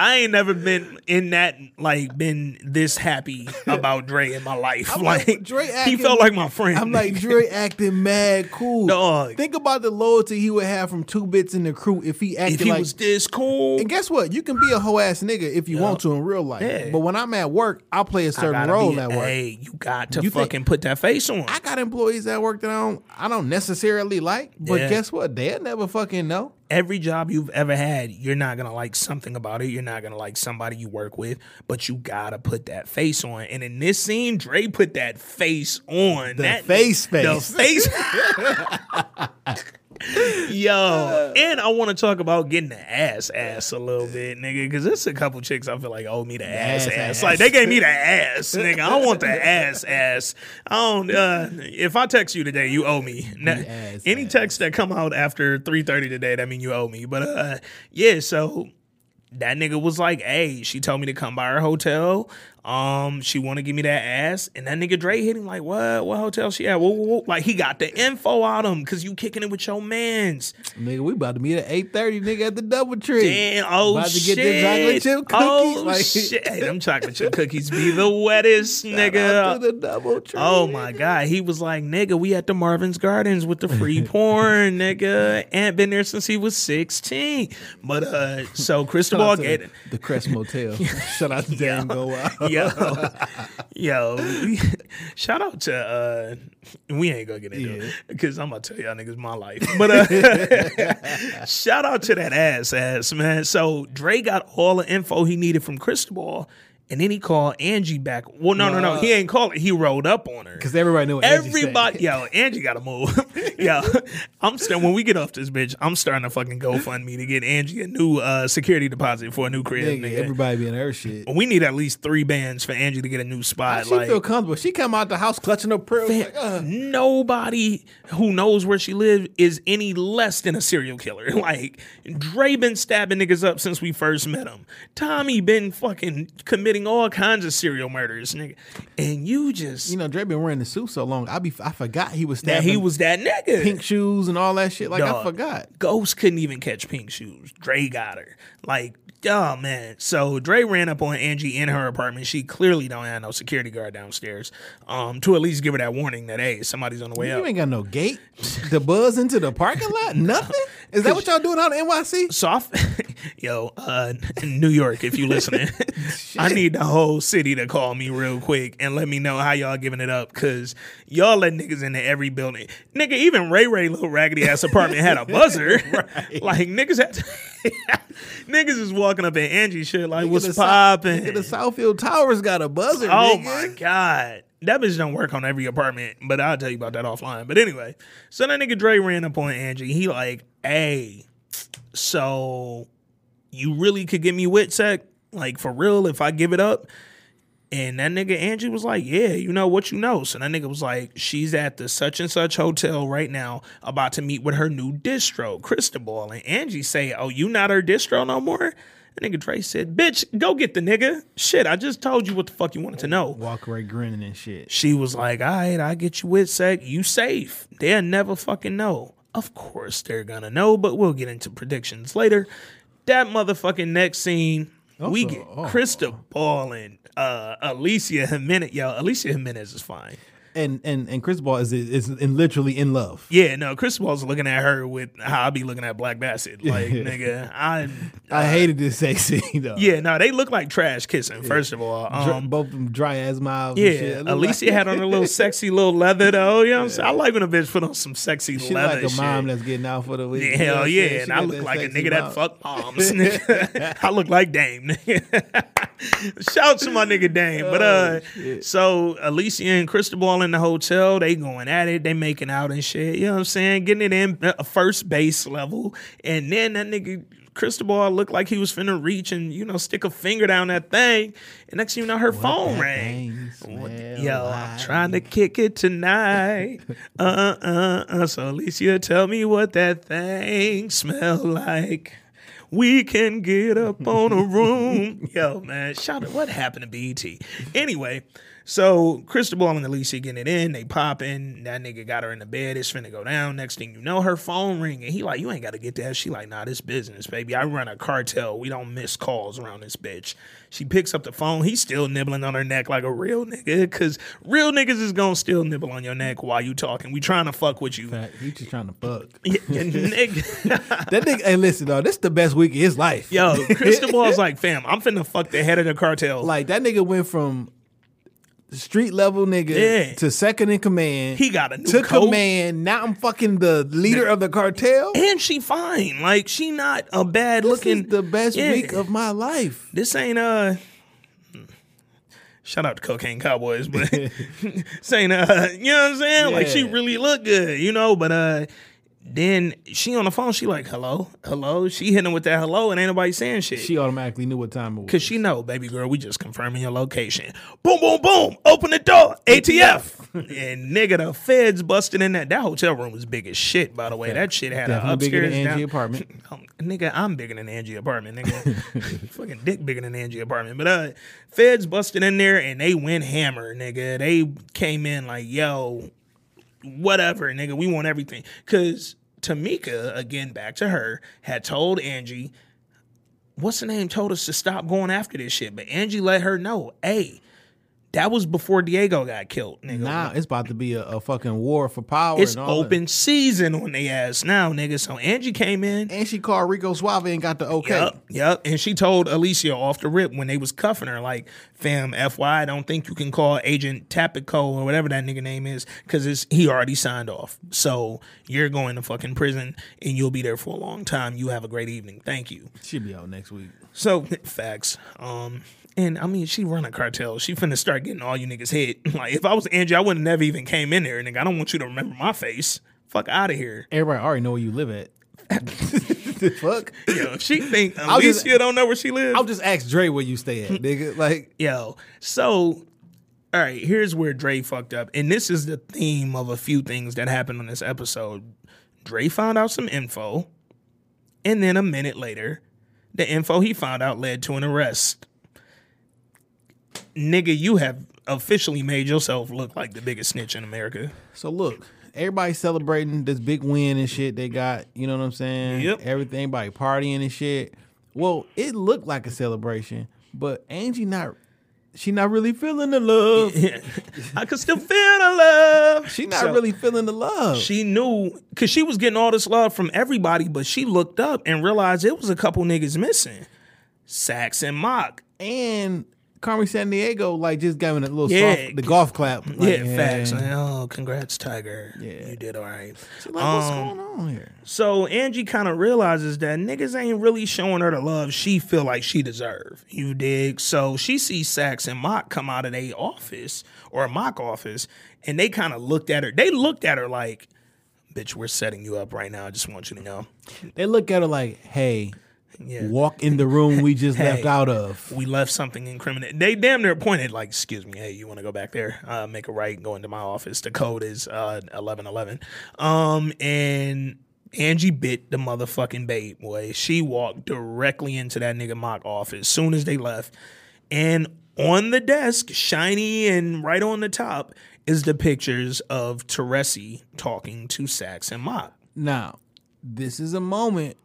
I ain't never been in that like been this happy about Dre in my life. I'm like, like, Dre he felt like my friend. I'm like Dre acting mad cool. Dog. Think about the loyalty he would have from two bits in the crew if he acted if he like. was this cool, and guess what? You can be a hoe ass nigga if you want to in real life. Yeah. But when I'm at work, I'll play a certain role be- at work. Hey, you got to You think- fucking put that face on. I got employees at work that I don't I don't necessarily like, but Yeah. guess what? They'll never fucking know. Every job you've ever had, you're not gonna like something about it. You're not gonna like somebody you work with, but you gotta put that face on. And in this scene, Dre put that face on. The that face The face. Yo, Yo, and I want to talk about getting the ass ass a little bit, nigga, because there's a couple chicks I feel like owe me the ass ass, ass. ass. Like they gave me the ass, nigga. I want the ass ass. I don't. Uh, if I text you today, you owe me. Now, ass any ass. text that come out after three thirty today, that mean you owe me. But uh, yeah, so that nigga was like, "Hey, she told me to come by her hotel. Um, she want to give me that ass." And that nigga Dre hit him like, "What? What hotel she at? Whoa, whoa, whoa. Like he got the info out him because you kicking it with your man's. Nigga, we about to meet at eight thirty, nigga, at the Double Tree. Damn, oh about to shit. get them chocolate chip cookies. Oh like, shit, them chocolate chip cookies be the wettest, nigga. to the Double Tree. Oh my god, he was like, "Nigga, we at the Marvin's Gardens with the free porn, nigga. Ain't been there since he was 16." But uh, so out to get the, the Crest Motel. Shout out to Dan Go Out. yo, yo, shout out to uh, we ain't gonna get into Yeah. it because I'm gonna tell y'all niggas my life. But uh, shout out to that ass ass man. So Dre got all the info he needed from Cristobal. And then he called Angie back. Well, no, no, no. He ain't called it. He rolled up on her. Because everybody knew what Angie. Everybody, yo, Angie got to move. yo, I'm still when we get off this bitch, I'm starting to fucking GoFundMe to get Angie a new uh, security deposit for a new crib. Nigga, nigga. everybody be in her shit. we need at least three bands for Angie to get a new spot. she like feel comfortable. She come out the house clutching her pearls. Like, uh, nobody who knows where she lives is any less than a serial killer. Like Dre been stabbing niggas up since we first met him. Tommy been fucking committing all kinds of serial murders, nigga. And you just you know, Dre been wearing the suit so long. I be I forgot he was that he was that nigga. pink shoes and all that shit. Like I forgot. Ghost couldn't even catch pink shoes. Dre got her. Like, oh man. So Dre ran up on Angie in her apartment. She clearly don't have no security guard downstairs. Um, to at least give her that warning that hey, somebody's on the way You up. You ain't got no gate. to buzz into the parking lot. Nothing. Is that what y'all doing out in NYC? Soft, yo, uh, New York, if you listening, I need the whole city to call me real quick and let me know how y'all giving it up, cause y'all let niggas into every building. Nigga, even Ray Ray little raggedy ass apartment had a buzzer. like niggas had, niggas is walking up at Angie shit like, Nigga, what's popping? The Southfield Towers got a buzzer. Oh nigga. my god. That bitch don't work on every apartment, but I'll tell you about that offline. But anyway, so that nigga Dre ran up on Angie. He like, hey, so you really could give me Witsec? Like for real, if I give it up? And that nigga Angie was like, Yeah, you know what you know. So that nigga was like, She's at the such and such hotel right now, about to meet with her new distro, Cristobal. And Angie say, Oh, you not her distro no more? That nigga Dre said, Bitch, go get the nigga. Shit, I just told you what the fuck you wanted to know. Walk away grinning and shit. She was like, all right, I get you Witsec. You safe. They'll never fucking know. Of course they're gonna know, but we'll get into predictions later. That motherfucking next scene, we get oh. Krista Ball and uh, Alicia Jimenez. Yo, Alicia Jimenez is fine. And and and Cristobal is is in literally in love. Yeah, no, Cristobal's looking at her with how I be looking at Black Bassett. Like, nigga, I. I hated this sex scene though. Yeah, no, they look like trash kissing. First of all, um, both of them dry as mouths. and Yeah, shit. Alicia like- had on a little sexy little leather though. You know what I'm saying? I like when a bitch put on some sexy She leather like a shit. mom that's getting out for the week. Yeah, You know what hell yeah, and I look like a nigga that fuck moms. I look like Dame. Shout out to my nigga Dame. But uh, so Alicia and Cristobal in the hotel, they going at it, they making out and shit. You know what I'm saying? Getting it in a first base level, and then that nigga. Cristobal looked like he was finna reach and you know stick a finger down that thing, and next thing you know her phone rang. What- Yo, I'm trying to kick it tonight. uh uh uh. So Alicia, tell me what that thing smell like. We can get up on a room. Yo, man, shout out. What happened to BET? Anyway, so Cristobal and Alicia getting it in. They popping. That nigga got her in the bed. It's finna go down. Next thing you know, her phone ringing. He like, you ain't got to get that. She like, nah, this business, baby. I run a cartel. We don't miss calls around this bitch. She picks up the phone. He's still nibbling on her neck like a real nigga. Cause real niggas is gonna still nibble on your neck while you talking. We trying to fuck with you. Fact, He just trying to fuck. Yeah, yeah, nigga. That nigga, hey, listen, though, this the best week of his life. Yo, Cristobal's like, fam, I'm finna fuck the head of the cartel. like that nigga went from street level nigga Yeah. to second in command. he got a new to coat. command. Now I'm fucking the leader of the cartel. And she fine. Like she not a bad This looking. the best Yeah. week of my life. this ain't uh shout out to cocaine cowboys but this ain't uh you know what i'm saying like she really look good you know but uh Then she on the phone, she like, hello, hello. She hitting him with that hello, and ain't nobody saying shit. She automatically knew what time it was. Cause she know, baby girl, we just confirming your location. Boom, boom, boom. Open the door. ATF. and nigga, the feds busted in that. That hotel room was big as shit, by the way. That shit had an Definitely bigger than Angie down- apartment. Um, nigga, I'm bigger than Angie apartment, nigga. Fucking dick bigger than Angie apartment. But uh feds busted in there and they went hammer, nigga. They came in like, yo, whatever, nigga. We want everything. Cause Tamika, again, back to her, had told Angie, what's the name, told us to stop going after this shit. But Angie let her know, hey, that was before Diego got killed, nigga. Now it's about to be a, a fucking war for power. it's and all open season on they ass now, nigga. So Angie came in. And she called Rico Suave and got the okay. Yep, yep. And she told Alicia off the rip when they was cuffing her, like, fam, FY, I don't think you can call Agent Tapico or whatever that nigga name is, because he already signed off. So you're going to fucking prison and you'll be there for a long time. You have a great evening. Thank you. She'll be out next week. So facts. Um, and I mean, she run a cartel. She finna start getting all you niggas hit. Like, if I was Angie, I would have never even came in there. Nigga, I don't want you to remember my face. Fuck out of here. Everybody already know where you live at. the fuck? Yo, if she think I'll just- don't know where she lives. I'll just ask Dre where you stay at, nigga. Like, Yo, so all right, here's where Dre fucked up. And this is the theme of a few things that happened on this episode. Dre found out some info, and then a minute later, the info he found out led to an arrest. Nigga, you have officially made yourself look like the biggest snitch in America. so look, everybody celebrating this big win and shit they got. You know what I'm saying? Yep. Everything, everybody partying and shit. Well, it looked like a celebration, but Angie not. She not really feeling the love. I could still feel the love. She not So- really feeling the love. she knew because she was getting all this love from everybody, but she looked up and realized it was a couple niggas missing. Saxe and Mak. and Carmen Sandiego like just giving a little Yeah. soft, the golf clap. Like, yeah, facts. Like, oh, congrats, Tiger. Yeah. You did all right. She's like, what's Um, going on here? So Angie kind of realizes that niggas ain't really showing her the love she feel like she deserve. You dig? So she sees Saxe and Mak come out of their office or a Mak office, and they kind of looked at her. They looked at her like, "Bitch, we're setting you up right now. I just want you to know." They look at her like, hey, Yeah. walk in the room we just Hey. left out of. we left something incriminating. They damn near pointed like, "Excuse me, hey, you want to go back there? Uh, make a right and go into my office. The code is uh, eleven eleven. Um, and Angie bit the motherfucking bait, boy. She walked directly into that nigga Mak office as soon as they left, and on the desk, shiny and right on the top, is the pictures of Teresi talking to Saxe and Mak. Now, this is a moment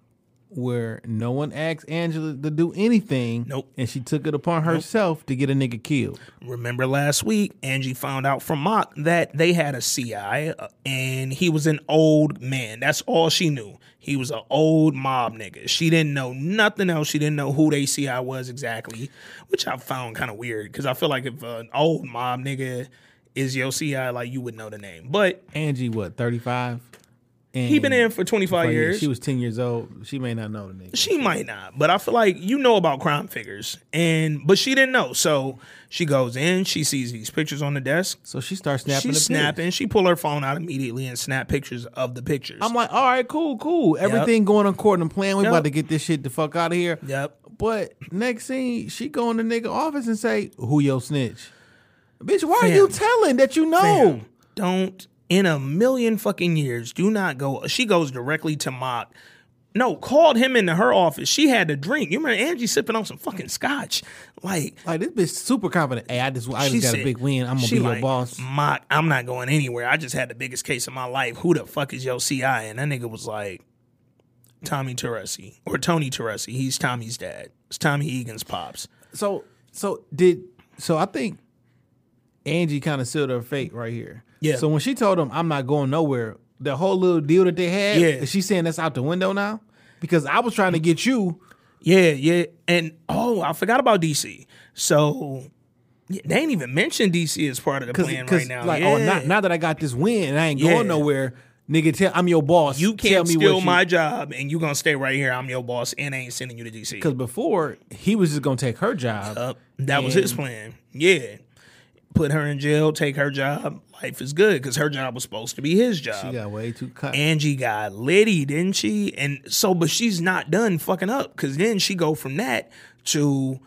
where no one asked Angela to do anything. Nope. And she took it upon herself to get a nigga killed. Remember last week, Angie found out from Mak that they had a CI uh, and he was an old man. That's all she knew. He was an old mob nigga. She didn't know nothing else. She didn't know who they CI was exactly, which I found kind of weird because I feel like if an old mob nigga is your CI, like you would know the name. But Angie, what, 35? And he been in for 25 years. She was 10 years old. She may not know the nigga. She might not, but I feel like you know about crime figures, and but she didn't know. So she goes in, she sees these pictures on the desk. So she starts snapping She's snapping. She pull her phone out immediately and snap pictures of the pictures. I'm like, all right, cool, cool. Everything going on according to plan. We Yep. about to get this shit the fuck out of here. yep. But next scene, she go in the nigga office and say, "Who your snitch?" Bitch, why are you telling that you know? Fam, don't in a million fucking years do not go. She goes directly to Mak. No, called him into her office. She had to drink. You remember Angie sipping on some fucking scotch, like. Like this bitch super confident. Hey, I just I just got said- a big win. I'm gonna be your like, boss. Mak, I'm not going anywhere. I just had the biggest case of my life. Who the fuck is your CI? And that nigga was like, Tommy Teresi or Tony Teresi. He's Tommy's dad. It's Tommy Egan's pops. So so did so I think Angie kind of sealed her fate right here. Yeah. So when she told him I'm not going nowhere, the whole little deal that they had, Yeah. is she saying that's out the window now? Because I was trying to get you. Yeah, yeah. And oh, I forgot about DC. So they ain't even mentioned DC as part of the plan right now. like, yeah. oh, now, now that I got this win and I ain't Yeah. going nowhere, nigga, tell I'm your boss. you can't me steal my job and you gonna stay right here. I'm your boss and I ain't sending you to DC. Because before he was just gonna take her job. Uh, that was his plan. Yeah. put her in jail, take her job. Life is good because her job was supposed to be his job. She got way too cut. Angie got litty, didn't she? And so, but she's not done fucking up because then she go from that to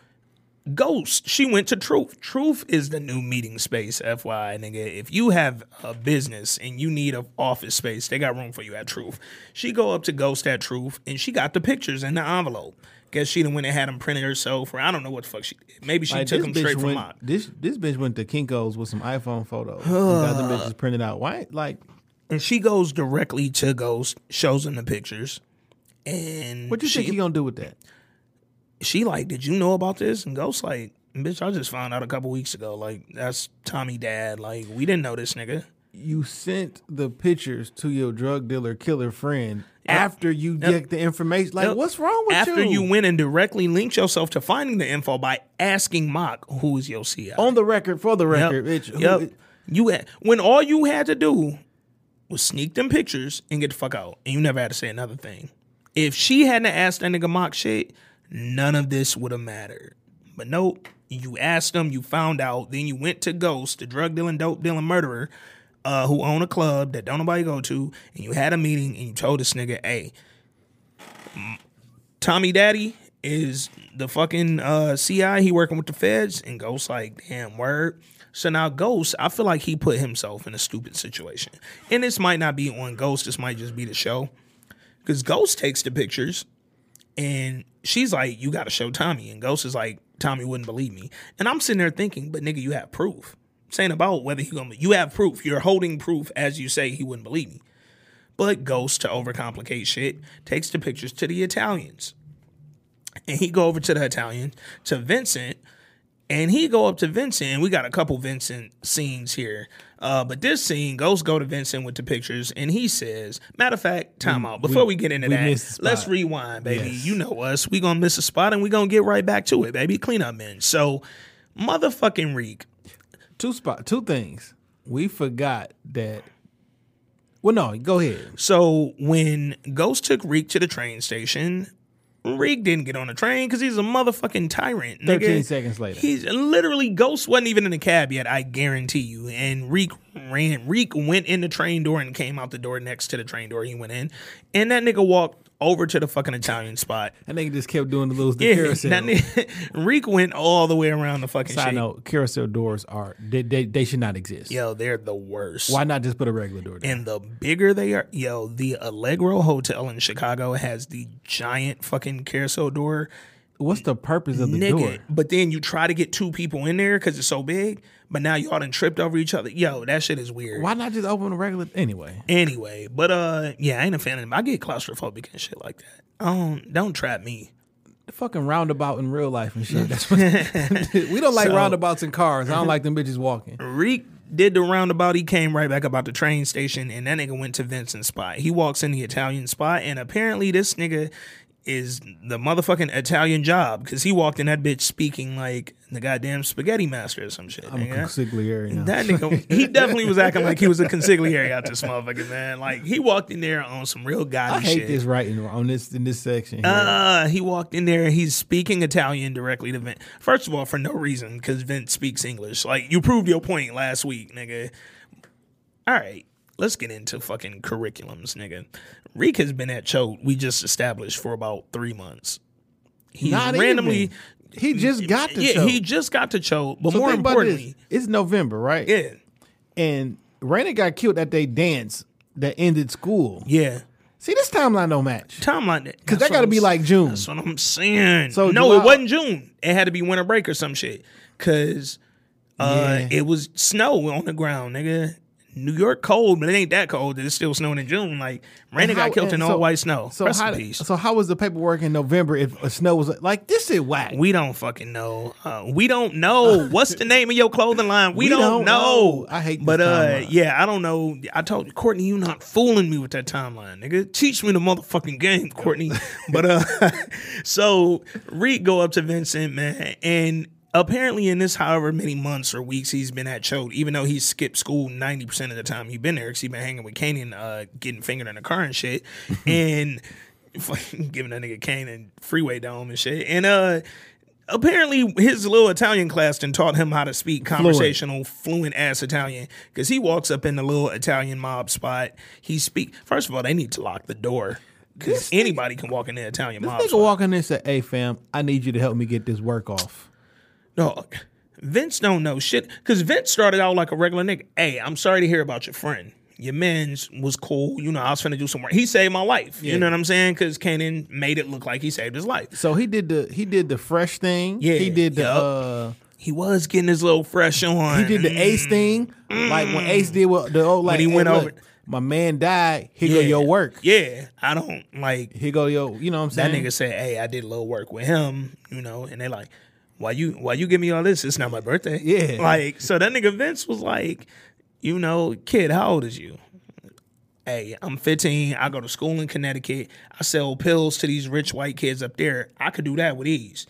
Ghost. She went to Truth. Truth is the new meeting space, FYI, nigga. If you have a business and you need an office space, they got room for you at Truth. She go up to Ghost at Truth and she got the pictures in the envelope. Guess she done went and had them printed herself, or I don't know what the fuck she did. Maybe she Like, took them straight from went, Mak. This this bitch went to Kinko's with some iPhone photos. and got them bitches printed out. Why? Like, And she goes directly to Ghost, shows him the pictures. And what do you she, think he gonna do with that? she like, did you know about this? And Ghost like, bitch, I just found out a couple weeks ago. Like, that's Tommy dad. Like, we didn't know this nigga. You sent the pictures to your drug dealer killer friend after you get the information. Like, Yep. what's wrong with After you? After you went and directly linked yourself to finding the info by asking Mak, who is your CI? on the record, for the Yep. record, bitch. who- Yep. You had, when all you had to do was sneak them pictures and get the fuck out, and you never had to say another thing. If she hadn't asked that nigga Mak shit, none of this would have mattered. But nope, you asked them, you found out, then you went to Ghost, the drug dealing, dope dealing murderer, uh, who own a club that don't nobody go to, and you had a meeting and you told this nigga, hey, Tommy Daddy is the fucking uh, CI. He working with the feds, and Ghost like, damn word. So now Ghost, I feel like he put himself in a stupid situation, and this might not be on Ghost. This might just be the show, because Ghost takes the pictures, and she's like, "You got to show Tommy," and Ghost is like, "Tommy wouldn't believe me," and I'm sitting there thinking, "But nigga, you have proof." Saying about whether he gonna, you have proof. You're holding proof as you say he wouldn't believe me. But Ghost, to overcomplicate shit, takes the pictures to the Italians. And he go over to the Italian, to Vincent, and he go up to Vincent, and we got a couple Vincent scenes here. Uh, but this scene, Ghost go to Vincent with the pictures, and he says, matter of fact, time out. Before we, get into we that, let's rewind, baby. Yes. You know us. We gonna miss a spot, and we gonna get right back to it, baby. Clean up, men. So, motherfucking Reek. Two spot, two things. We forgot that. Well, no, go ahead. So when Ghost took Reek to the train station, Reek didn't get on the train because he's a motherfucking tyrant. nigga. 13 seconds later. He's literally Ghost wasn't even in the cab yet, I guarantee you. And Reek ran Reek went in the train door and came out the door next to the train door he went in. And that nigga walked over to the fucking Italian spot. That nigga just kept doing the little the Yeah, carousel. nigga, Reek went all the way around the fucking Side shit. note: carousel doors are they, they they should not exist. Yo, they're the worst. Why not just put a regular door there? And the bigger they are, yo, the Allegro Hotel in Chicago has the giant fucking carousel door. What's the purpose of the Nigga, door? but then you try to get two people in there because it's so big, but now y'all done tripped over each other. Yo, that shit is weird. Why not just open a regular? Anyway, Anyway, but uh, yeah, I ain't a fan of them. I get claustrophobic and shit like that. Um, don't trap me. the fucking roundabout in real life and shit. That's what we don't like So- roundabouts in cars. I don't like them bitches walking. Reek did the roundabout. He came right back about the train station, and that nigga went to Vincent's spot. He walks in the Italian spot, and apparently this nigga is the motherfucking Italian job because he walked in that bitch speaking like the goddamn spaghetti master or some shit. I'm a consigliere now. That nigga, he definitely was acting like he was a consigliere out this motherfucker, man. Like he walked in there on some real godly I hate shit. this writing on this in this section. Here. Uh, he walked in there. He's speaking Italian directly to Vint. First of all, for no reason, because Vint speaks English. Like you proved your point last week, nigga. All right, let's get into fucking curriculums, nigga. Reek has been at Choate. We just established for about three months. He's Not randomly. even. He just got to yeah, Choate. he just got to Choate. But So more importantly, this. it's November, right? yeah, And Raina got killed at they dance that ended school. yeah. See, this timeline don't match. Timeline Because that got to be like June. That's what I'm saying. So no, July- it wasn't June. It had to be winter break or some shit. Cause uh, Yeah. it was snow on the ground, nigga. New York cold, but it ain't that cold. It's still snowing in June. Like Raina got killed in and all white snow. So Rest how, so how was the paperwork in November if a snow was like this? Is whack. we don't fucking know. Uh, we don't know. What's the name of your clothing line? We, We don't, don't know. know. I hate But uh, yeah, I don't know. I told you, Courtney, you not fooling me with that timeline, nigga. Teach me the motherfucking game, Courtney. but uh, so Reed go up to Vincent, man, and apparently in this however many months or weeks he's been at Choate, even though he's skipped school ninety percent of the time he's been there, because he's been hanging with Kanan, uh, getting fingered in the car and shit, and giving that nigga Kanan freeway dome and shit, and uh apparently his little Italian class then taught him how to speak conversational, fluent ass Italian. Because he walks up in the little Italian mob spot. He speak. First of all, they need to lock the door. Because anybody can walk in the Italian This mob nigga spot. walk in there and say, "Hey, fam, I need you to help me get this work off." Dog. Vince don't know shit. Cause Vince started out like a regular nigga. Hey, I'm sorry to hear about your friend. Your man's was cool. You know, I was finna do some work. He saved my life. You know what I'm saying? Cause Kanan made it look like he saved his life. So he did the he did the fresh thing. Yeah, he did the yup. uh He was getting his little fresh on. he did the Ace thing. Like when Ace did what the old like he went look, over- My man died. Here go your work. Yeah. I don't like Here go your. You know what I'm saying? that nigga said, Hey, I did a little work with him, you know, and they like, Why you why you give me all this? It's not my birthday. Yeah. Like, so that nigga Vince was like, you know, kid, how old is you? Hey, I'm 15. I go to school in Connecticut. I sell pills to these rich white kids up there. I could do that with ease.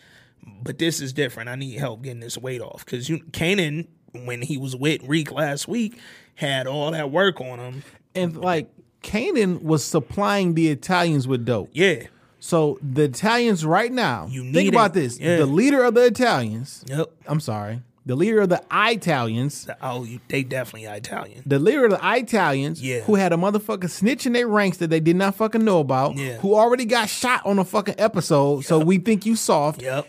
But this is different. I need help getting this weight off. Cause you Kanan, when he was with Reek last week, had all that work on him. and like Kanan was supplying the Italians with dope. Yeah. So the Italians right now, You think about it. this: Yeah. the leader of the Italians. Yep. I'm sorry, the leader of the Italians. Oh, you, they definitely Italian. The leader of the Italians, Yeah. who had a motherfucker snitch in their ranks that they did not fucking know about, Yeah. who already got shot on a fucking episode, so we think you soft, Yep.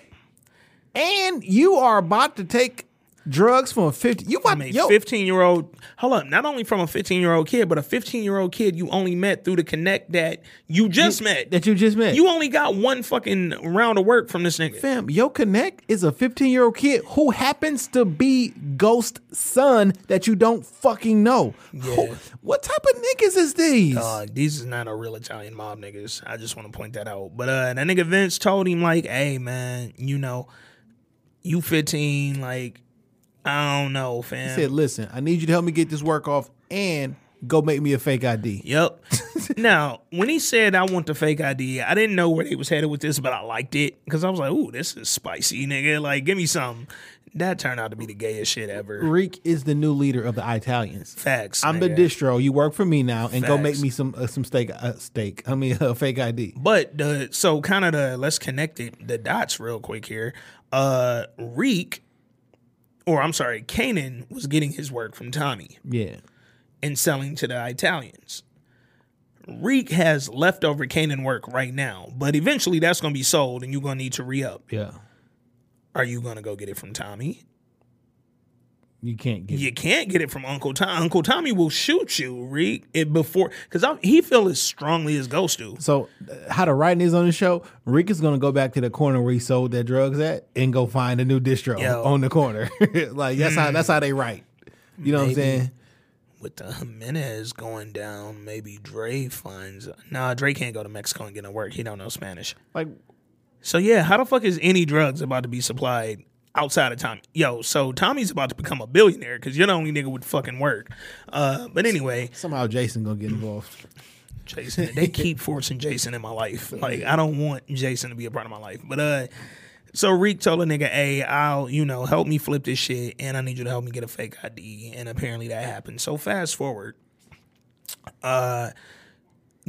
and you are about to take drugs from a 50. You from a 15 year old hold up not only from a 15 year old kid but a 15 year old kid you only met through the connect that you just met that you just met. you only got one fucking round of work from this nigga Fam, Yo Connect is a 15 year old kid who happens to be Ghost son that you don't fucking know. Who- what type of niggas is these? uh, these is not a real Italian mob niggas. I just want to point that out. But uh, that nigga Vince told him like, "Hey man, you know, you 15, like, I don't know, fam." He said, listen, I need you to help me get this work off and go make me a fake ID. Yep. now, when he said I want the fake ID, I didn't know where he was headed with this, but I liked it because I was like, "Ooh, this is spicy, nigga! Like, give me some." That turned out to be the gayest shit ever. Reek is the new leader of the Italians. Facts. I'm the distro. You work for me now, and go make me some uh, some steak. Uh, steak. I mean, a fake ID. But the so kind of the let's connect it the dots real quick here. Uh, Reek, or I'm sorry, Kanan was getting his work from Tommy Yeah, and selling to the Italians. Reek has leftover Kanan work right now, but eventually that's gonna be sold and you're gonna need to re up. yeah. Are you gonna go get it from Tommy? You can't get. You can't get it from Uncle Tommy. Uncle Tommy will shoot you, Reek, it before because he feel as strongly as Ghost do. So, uh, how the writing is on the show, Rick is going to go back to the corner where he sold that drugs at and go find a new distro Yo. on the corner. like that's how that's how they write. You know what I'm saying? With the Jimenez going down, maybe Dre finds. Nah, Dre can't go to Mexico and get no work. He don't know Spanish. Like So yeah, how the fuck is any drugs about to be supplied outside of Tommy? Yo, so Tommy's about to become a billionaire because you're the only nigga with fucking work. Uh, but anyway, somehow Jason gonna get involved. Jason. They keep forcing Jason in my life. Like I don't want Jason to be a part of my life. But uh so Reek told a nigga, hey, I'll, you know, help me flip this shit and I need you to help me get a fake ID. And apparently that happened. So fast forward. Uh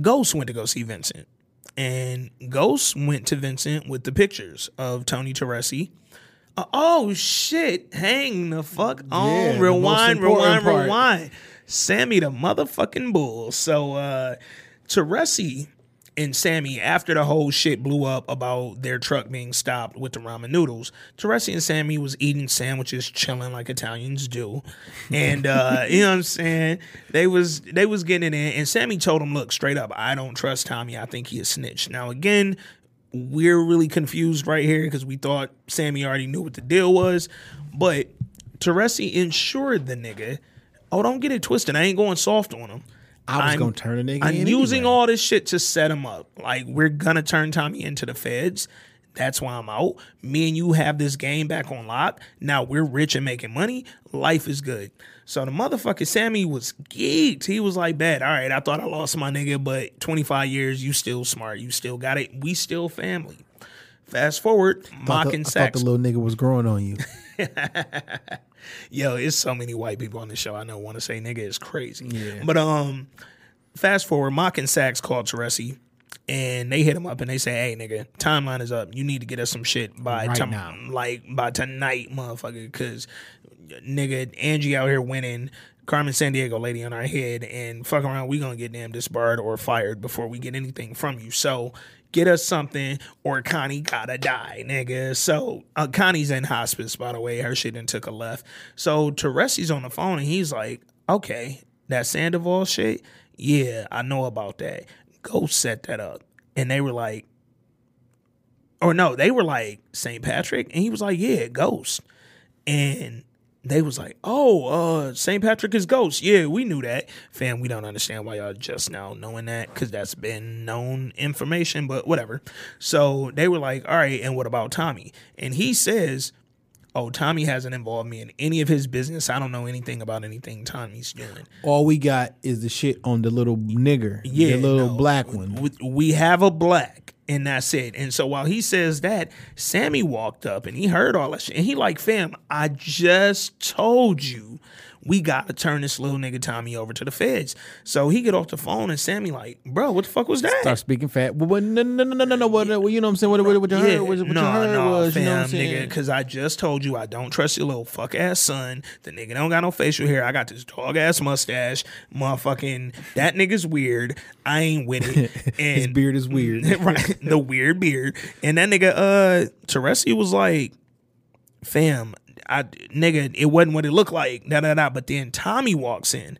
Ghost went to go see Vincent. And Ghost went to Vincent with the pictures of Tony Teresi. Oh shit. Hang the fuck on. Yeah, rewind, rewind, part. rewind. Sammy the motherfucking bull. So uh Teresi and Sammy, after the whole shit blew up about their truck being stopped with the ramen noodles, Teresi and Sammy was eating sandwiches, chilling like Italians do. And uh, you know what I'm saying? They was they was getting it in, and Sammy told him, look, straight up, I don't trust Tommy. I think he is snitch. Now again, we're really confused right here because we thought Sammy already knew what the deal was. But Teresi insured the nigga. Oh, don't get it twisted. I ain't going soft on him. I was I'm- gonna turn a nigga I'm in using anyway. all this shit to set him up. Like we're gonna turn Tommy into the feds. That's why I'm out. Me and you have this game back on lock. Now we're rich and making money. Life is good. So the motherfucker Sammy was geeked. He was like, "Bad. All right, I thought I lost my nigga, but 25 years, you still smart. You still got it. We still family." Fast forward, Thought Mak the- and I thought the little nigga was growing on you. Yo, it's so many white people on the show. I know want to say nigga is crazy. Yeah. But um, fast forward, Mak and called Teresi and they hit him up and they say, "Hey, nigga, timeline is up. You need to get us some shit by Right tom- now. like by tonight, motherfucker, because nigga Angie out here winning." Carmen Sandiego lady on our head and fuck around, we gonna get damn disbarred or fired before we get anything from you. So get us something or Connie gotta die, nigga. So uh, Connie's in hospice, by the way. Her shit done took a left. So Teresi's on the phone and he's like, okay, that Sandoval shit, yeah, I know about that. Go set that up. And they were like, or no, they were like St. Patrick, and he was like, yeah, Ghost. And they was like, oh, uh, St. Patrick is Ghost. Yeah, we knew that. Fam, we don't understand why y'all just now knowing that because that's been known information, but whatever. So they were like, all right, and what about Tommy? And he says, oh, Tommy hasn't involved me in any of his business. I don't know anything about anything Tommy's doing. All we got is the shit on the little nigger, Yeah, the little no, black one. we- We have a black, and that's it. And so while he says that, Sammy walked up and he heard all that shit, and he like, fam, I just told you we gotta turn this little nigga Tommy over to the feds. So he get off the phone, and Sammy like, bro, what the fuck was that? Start speaking fat. Well, what, no, no, no, no, no, no. What, what, you know what I'm saying? What, what, what you heard? What, what you heard was, you know what I'm saying? Because I just told you I don't trust your little fuck ass son. The nigga don't got no facial hair. I got this dog ass mustache. Motherfucking that nigga's weird. I ain't with it. And His beard is weird. right, the weird beard. And that nigga, uh, Teresi was like, fam, I nigga, it wasn't what it looked like. Da da da. But then Tommy walks in.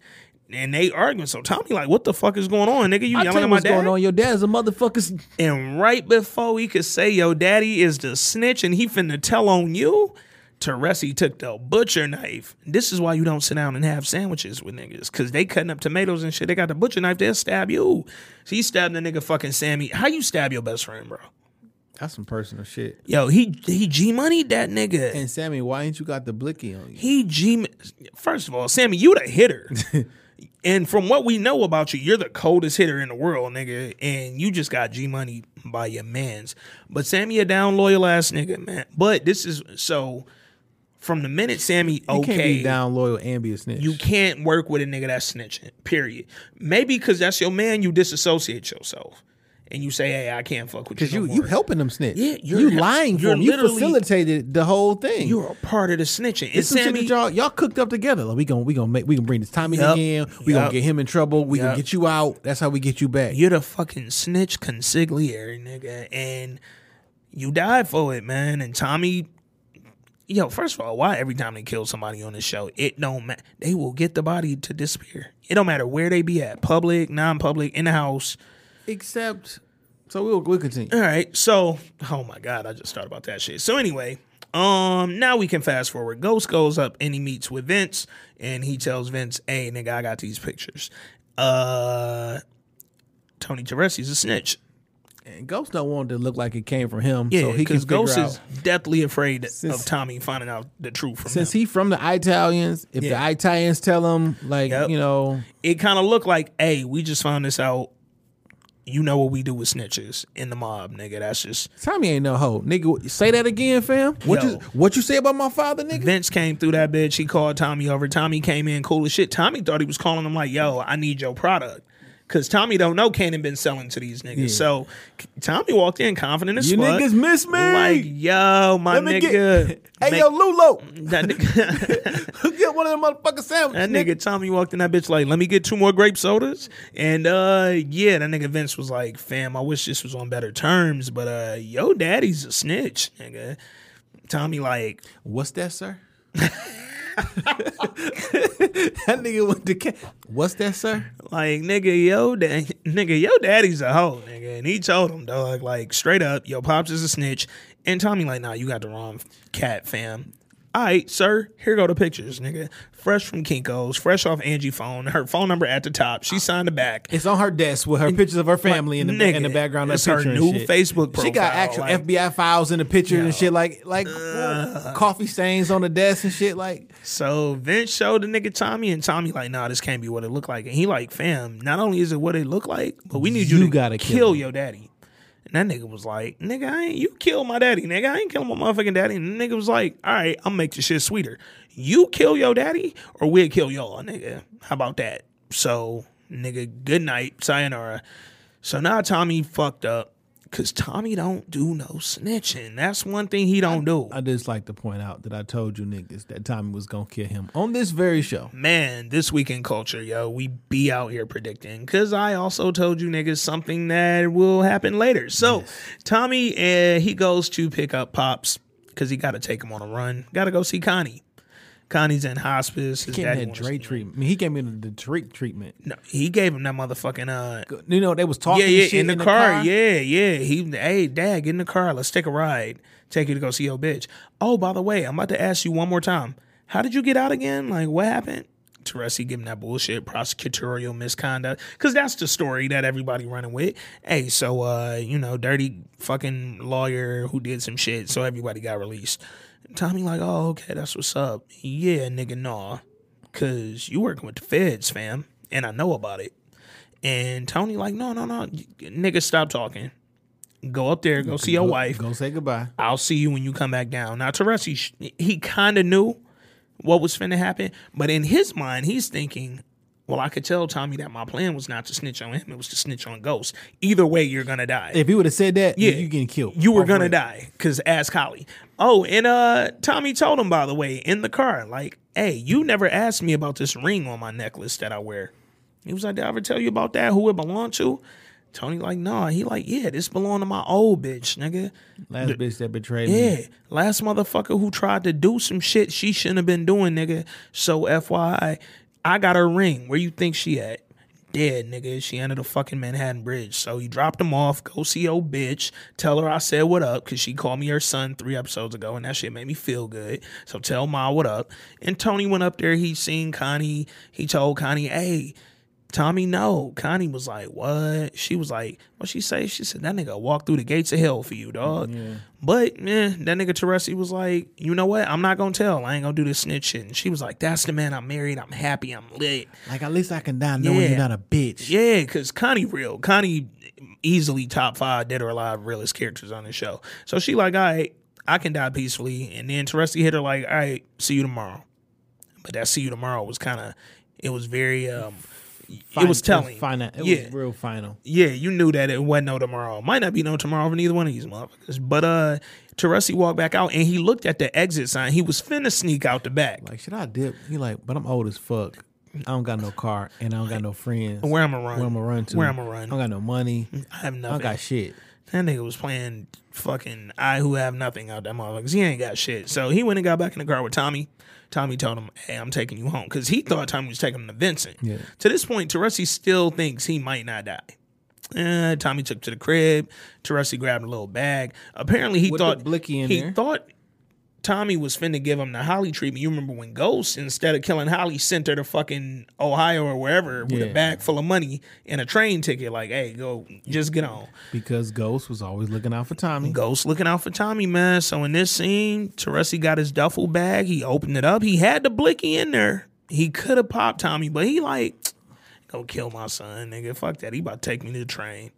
And they arguing. So Tommy like, what the fuck is going on, nigga? You I yelling tell at my what's dad? going on. Your dad's a motherfucker. And right before he could say, yo, daddy is the snitch and he finna tell on you, Teresi took the butcher knife. This is why you don't sit down and have sandwiches with niggas. Cause they cutting up tomatoes and shit. They got the butcher knife, they'll stab you. So he stabbed the nigga fucking Sammy. How you stab your best friend, bro? That's some personal shit. Yo, he he G money that nigga. And Sammy, why ain't you got the blicky on you? he G First of all, Sammy, you the hitter. and from what we know about you, you're the coldest hitter in the world, nigga. And you just got G money by your mans. But Sammy a down loyal ass nigga, man. But this is so from the minute Sammy You can't okay be down loyal and be a snitch. you can't work with a nigga that's snitching. Period. Maybe because that's your man, you disassociate yourself. And you say, hey, I can't fuck with you. Because no you more. you helping them snitch. Yeah, you're you lying for you're them. You facilitated the whole thing. You're a part of the snitching. And It's some shit Sammy, that y'all y'all cooked up together. Like we gonna we gonna make we gonna bring this Tommy Yup. again. We Yup. gonna get him in trouble. We Yup. gonna get you out. That's how we get you back. You're the fucking snitch consigliere, nigga, and you died for it, man. And Tommy, yo, first of all, why every time they kill somebody on the show, it don't matter. They will get the body to disappear. It don't matter where they be at, public, non-public, in the house. Except, so we'll we'll continue. All right, so oh my god, I just thought about that shit. So anyway, um, now we can fast forward. Ghost goes up and he meets with Vince, and he tells Vince, "Hey, nigga, I got these pictures." Uh, Tony Teresi's a snitch. And Ghost don't want it to look like it came from him. Yeah, so he can because figure Ghost out. is deathly afraid Since- of Tommy finding out the truth from Since him. he from the Italians, if Yeah. the Italians tell him, like Yep. you know, It kind of looked like, hey, we just found this out. You know what we do with snitches in the mob, nigga. That's just Tommy ain't no hoe, nigga. Say that again, fam. What Yo. you what you say about my father, nigga? Vince came through that bitch. He called Tommy over. Tommy came in cool as shit. Tommy thought he was calling him like, "Yo, I need your product." Cause Tommy don't know Kanan been selling to these niggas. So Tommy walked in confident as You fuck. You niggas miss me. Like, yo, my nigga. get. Hey make- yo, Lulo, that nigga, get one of them motherfucking sandwiches. that nigga Tommy walked in that bitch like, let me get two more grape sodas. And uh yeah, that nigga Vince was like, fam, I wish this was on better terms, but uh yo daddy's a snitch, nigga. Tommy like, What's that, sir? that nigga went to. Ca- What's that, sir? Like nigga, yo, da- nigga, yo, daddy's a hoe, nigga, and he told him, dog, like straight up, yo, pops is a snitch, and Tommy like, nah, you got the wrong cat, fam. All right, sir, here go the pictures, nigga. Fresh from Kinko's, fresh off Angie phone, her phone number at the top. She signed the back. It's on her desk with her pictures of her family in the nigga, in the background. That's her new. Facebook She got actual like- FBI files in the picture and shit, like like coffee stains on the desk and shit. Like So Vince showed the nigga Tommy, and Tommy like, nah, this can't be what it looked like. And he like, fam, not only is it what it looked like, but we need you, You to gotta kill, kill your daddy. And that nigga was like, nigga, I ain't you kill my daddy, nigga. I ain't killing my motherfucking daddy. And the nigga was like, all right, I'll make the shit sweeter. You kill your daddy, or we'll kill y'all, nigga. How about that? So, nigga, good night, sayonara. So now Tommy fucked up because Tommy don't do no snitching. That's one thing he don't do. I just like to point out that I told you niggas that Tommy was gonna kill him on this very show. Man, this weekend culture, yo, we be out here predicting. Cause I also told you niggas something that will happen later. So Tommy, uh, he goes to pick up Pops because he got to take him on a run. Got to go see Connie. Connie's in hospice. His He gave daddy me that wanna Dre him. treatment. I mean, he gave me the, the Drake treatment. No, he gave him that motherfucking uh, You know, they was talking yeah, yeah, shit in the, car. Yeah, yeah. He, hey, dad, get in the car. Let's take a ride. Take you to go see your bitch. Oh, by the way, I'm about to ask you one more time. How did you get out again? Like, what happened? Teresi giving that bullshit prosecutorial misconduct because that's the story that everybody running with. Hey, so uh, you know, dirty fucking lawyer who did some shit, so everybody got released. Tommy like, oh, okay, that's what's up. Yeah, nigga, nah, cause you working with the feds, fam, and I know about it. And Tony like, no, no, no, nigga, stop talking. Go up there, go see your Go- wife. Go say goodbye. I'll see you when you come back down. Now, Teresi, sh- he kind of knew what was finna happen, but in his mind, he's thinking, well, I could tell Tommy that my plan was not to snitch on him; it was to snitch on Ghost. Either way, you're gonna die. If he would have said that, Yeah. you getting killed. You were gonna die because ask Holly. Oh, and uh, Tommy told him by the way in the car, like, "Hey, you never asked me about this ring on my necklace that I wear." He was like, "Did I ever tell you about that? Who it belonged to?" Tony like, "Nah." He like, "Yeah, this belonged to my old bitch, nigga." Last bitch that betrayed me. Yeah, last motherfucker who tried to do some shit she shouldn't have been doing, nigga. So FYI, I got her ring. Where you think she at? Dead, nigga. She under the fucking Manhattan Bridge. So he dropped him off. Go see old bitch. Tell her I said what up because she called me her son three episodes ago, and that shit made me feel good. So tell Ma what up. And Tony went up there. He seen Connie. He told Connie, hey. Tommy, no. Connie was like, what? She was like, what she say? She said, that nigga walked through the gates of hell for you, dog. But, man, that nigga Teresi was like, you know what? I'm not going to tell. I ain't going to do this snitch shit. And she was like, that's the man I'm married. I'm happy. I'm lit. Like at least I can die knowing Yeah. you're not a bitch. Yeah, because Connie real. Connie easily top five dead or alive realest characters on the show. So she like, all right, I can die peacefully. And then Teresi hit her like, all right, see you tomorrow. But that see you tomorrow was kind of, it was very, um, it was telling. Final. It yeah. was real final. Yeah, you knew that it wasn't no tomorrow. Might not be no tomorrow for neither one of these motherfuckers. But uh Teresi walked back out and he looked at the exit sign. He was finna sneak out the back. Like, should I dip? He like, but I'm old as fuck. I don't got no car and I don't got no friends. Where I'ma run? Where I'm gonna run to? Where I'ma run? I don't got no money. I have I nothing. don't got shit. That nigga was playing fucking I who have nothing out that motherfucker. 'cause He ain't got shit. So he went and got back in the car with Tommy. Tommy told him, "Hey, I'm taking you home," because he thought Tommy was taking him to Vincent. Yeah. To this point, Teresi still thinks he might not die. Uh, Tommy took to the crib. Teresi grabbed a little bag. Apparently, he With thought the blicky in he there. thought Tommy was finna give him the Holly treatment. You remember when Ghost, instead of killing Holly, sent her to fucking Ohio or wherever with a bag full of money and a train ticket. Like, hey, go, just get on. Because Ghost was always looking out for Tommy. Ghost looking out for Tommy, man. So in this scene, Teresi got his duffel bag. He opened it up. He had the blicky in there. He could have popped Tommy, but he like, go kill my son, nigga. Fuck that. He about to take me to the train.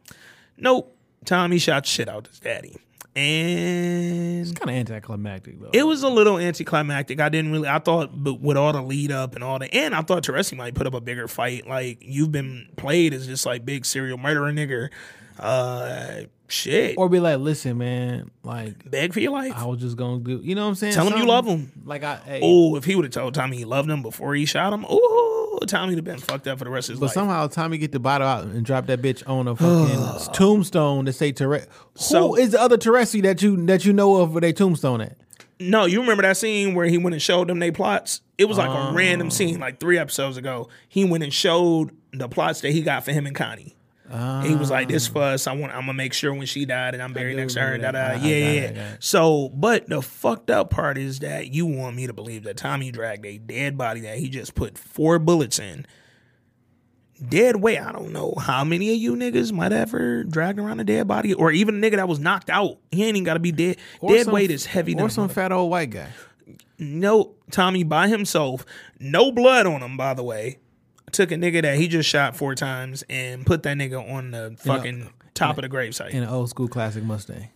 Nope. Tommy shot shit out his daddy. And it's Kind of anticlimactic though. it was a little anticlimactic. I didn't really. I thought, but with all the lead up and all the, and I thought Teresi might put up a bigger fight. Like you've been played as just like big serial murderer nigga. Uh, shit. or be like, listen, man, like Beg for your life. I was just gonna do. You know what I'm saying? Tell him you love him. Like I. Hey, Oh, if he would have told Tommy he loved him before he shot him, ooh, Tommy would have been fucked up for the rest of his But life. But somehow Tommy get the bottle out and drop that bitch on a fucking tombstone to say Teresi. So- Who is the other Teresi that you that you know of with a tombstone at? no, you remember that scene where he went and showed them they plots? It was like a random oh. scene, like three episodes ago. He went and showed the plots that he got for him and Connie. He was like, "This ah. for us. I want. I'm gonna make sure when she died and I'm buried next to her." Da, da. Yeah, yeah. it, I got it. So, but the fucked up part is that you want me to believe that Tommy dragged a dead body that he just put four bullets in. Dead weight. I don't know how many of you niggas might ever dragged around a dead body, or even a nigga that was knocked out. He ain't even got to be dead. Or dead some- weight is heavy. Or some fat old white guy. no Tommy by himself, no blood on him, by the way. Took a nigga that he just shot four times and put that nigga on the fucking top of the gravesite. in an old school classic Mustang.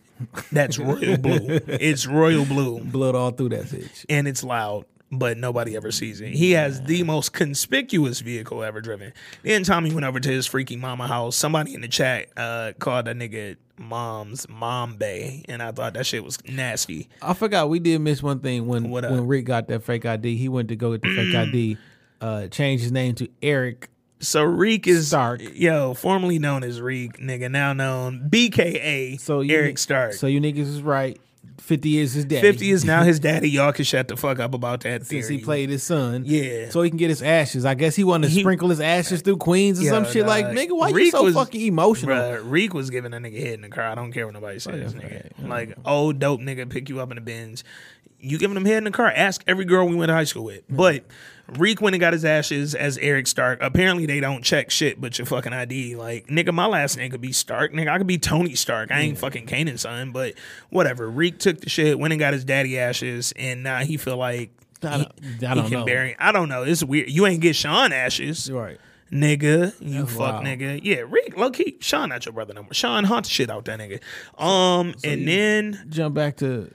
That's royal blue. It's royal blue Blood all through that bitch. and it's loud. but nobody ever sees it. He has the most conspicuous vehicle ever driven. Then Tommy went over to his freaky mama house. Somebody in the chat uh, called that nigga mom's mom bay, and I thought that shit was nasty. I forgot we did miss one thing when when Rick got that fake ID. He went to go get the fake ID, uh, changed his name to Eric. So Reek is Stark. yo, formerly known as Reek, nigga, now known BKA So you, Eric Stark. So you niggas is right. Fifty is his daddy. 50 is now his daddy. Y'all can shut the fuck up about that theory. since he played his son. Yeah. So he can get his ashes. I guess he wanted to He- sprinkle his ashes through Queens or Yo, some shit. Like, nigga, why you so was- fucking emotional? Bruh, Reek was giving a nigga head in the car. I don't care what nobody says, Okay, nigga. okay. Like, old dope nigga pick you up in the bins. You giving him head in the car. Ask every girl we went to high school with. But Reek went and got his ashes as Eric Stark. Apparently they don't check shit but your fucking ID. Like, nigga, my last name could be Stark. Nigga, I could be Tony Stark. I ain't fucking Kanan son, but whatever. Reek took the shit, went and got his daddy ashes, and now he feel like I he, don't- I don't can know. bury. I don't know. It's weird. You ain't get Sean ashes Right. nigga. You That's fuck wild. nigga. Yeah, Rick, low key. Sean not your brother no more. Sean hunt shit out that nigga. Um, and then Jump back to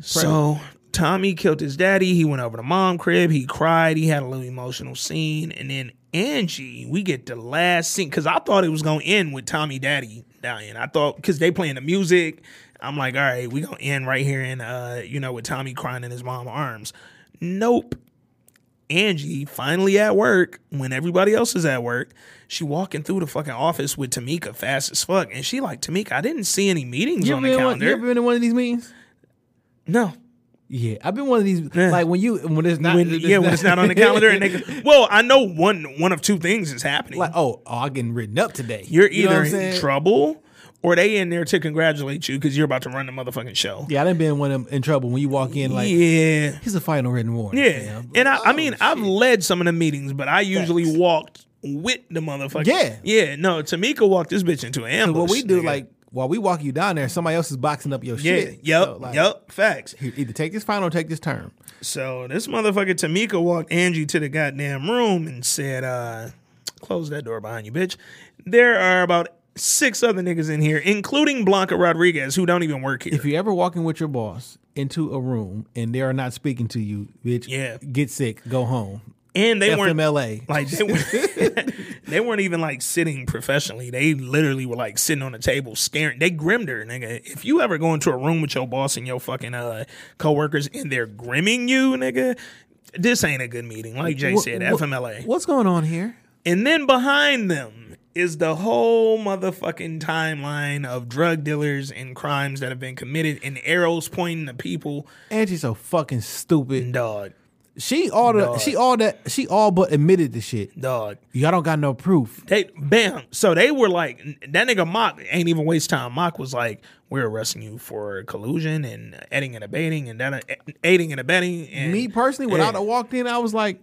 so Tommy killed his daddy. He went over to mom crib. He cried. He had a little emotional scene. And then Angie, we get the last scene because I thought it was gonna end with Tommy daddy dying. I thought because they playing the music. I'm like, all right, we gonna end right here in uh, you know, with Tommy crying in his mom's arms. Nope. Angie finally at work when everybody else is at work. She walking through the fucking office with Tamika fast as fuck, and she like Tamika. I didn't see any meetings you on the been one, calendar. you ever been in one of these meetings? No, Yeah, I've been one of these. Yeah. Like when you when it's not. when, yeah, when it's not on the calendar, and they go, well, I know one one of two things is happening. like oh, oh, I'm getting written up today. you're You know either in trouble or they in there to congratulate you because you're about to run the motherfucking show. Yeah, I done been one of them in trouble when you walk in like yeah, here's a final written warning. yeah. fam. And I, I Oh, mean, I've led some of the meetings, but I usually Facts. walked with the motherfucker. Yeah. yeah. No, Tamika walked this bitch into an So ambush. what we do nigga. like while we walk you down there, somebody else is boxing up your yeah, shit. yep, So, like, yep, facts. Either take this final or take this term. So this motherfucker Tamika walked Angie to the goddamn room and said, uh, close that door behind you, bitch. There are about six other niggas in here, including Blanca Rodriguez, who don't even work here. If you're ever walking with your boss into a room and they are not speaking to you, bitch, Yeah. get sick, go home. And they weren't FMLA. like they weren't, they weren't even like sitting professionally. They literally were like sitting on the table staring. They grimmed her, nigga. If you ever go into a room with your boss and your fucking uh coworkers and they're grimming you, nigga, this ain't a good meeting. Like Jay What- said, what- FMLA. What's going on here? And then behind them is the whole motherfucking timeline of drug dealers and crimes that have been committed and arrows pointing to people. Angie's so fucking stupid. Dog, She all the Dog. she all that she all but admitted the shit. dog. Y'all don't got no proof. They bam. So they were like that nigga Mak ain't even waste time. Mak was like, We're arresting you for collusion and aiding and abetting and then aiding and abetting and Me personally, when Yeah. I walked in, I was like,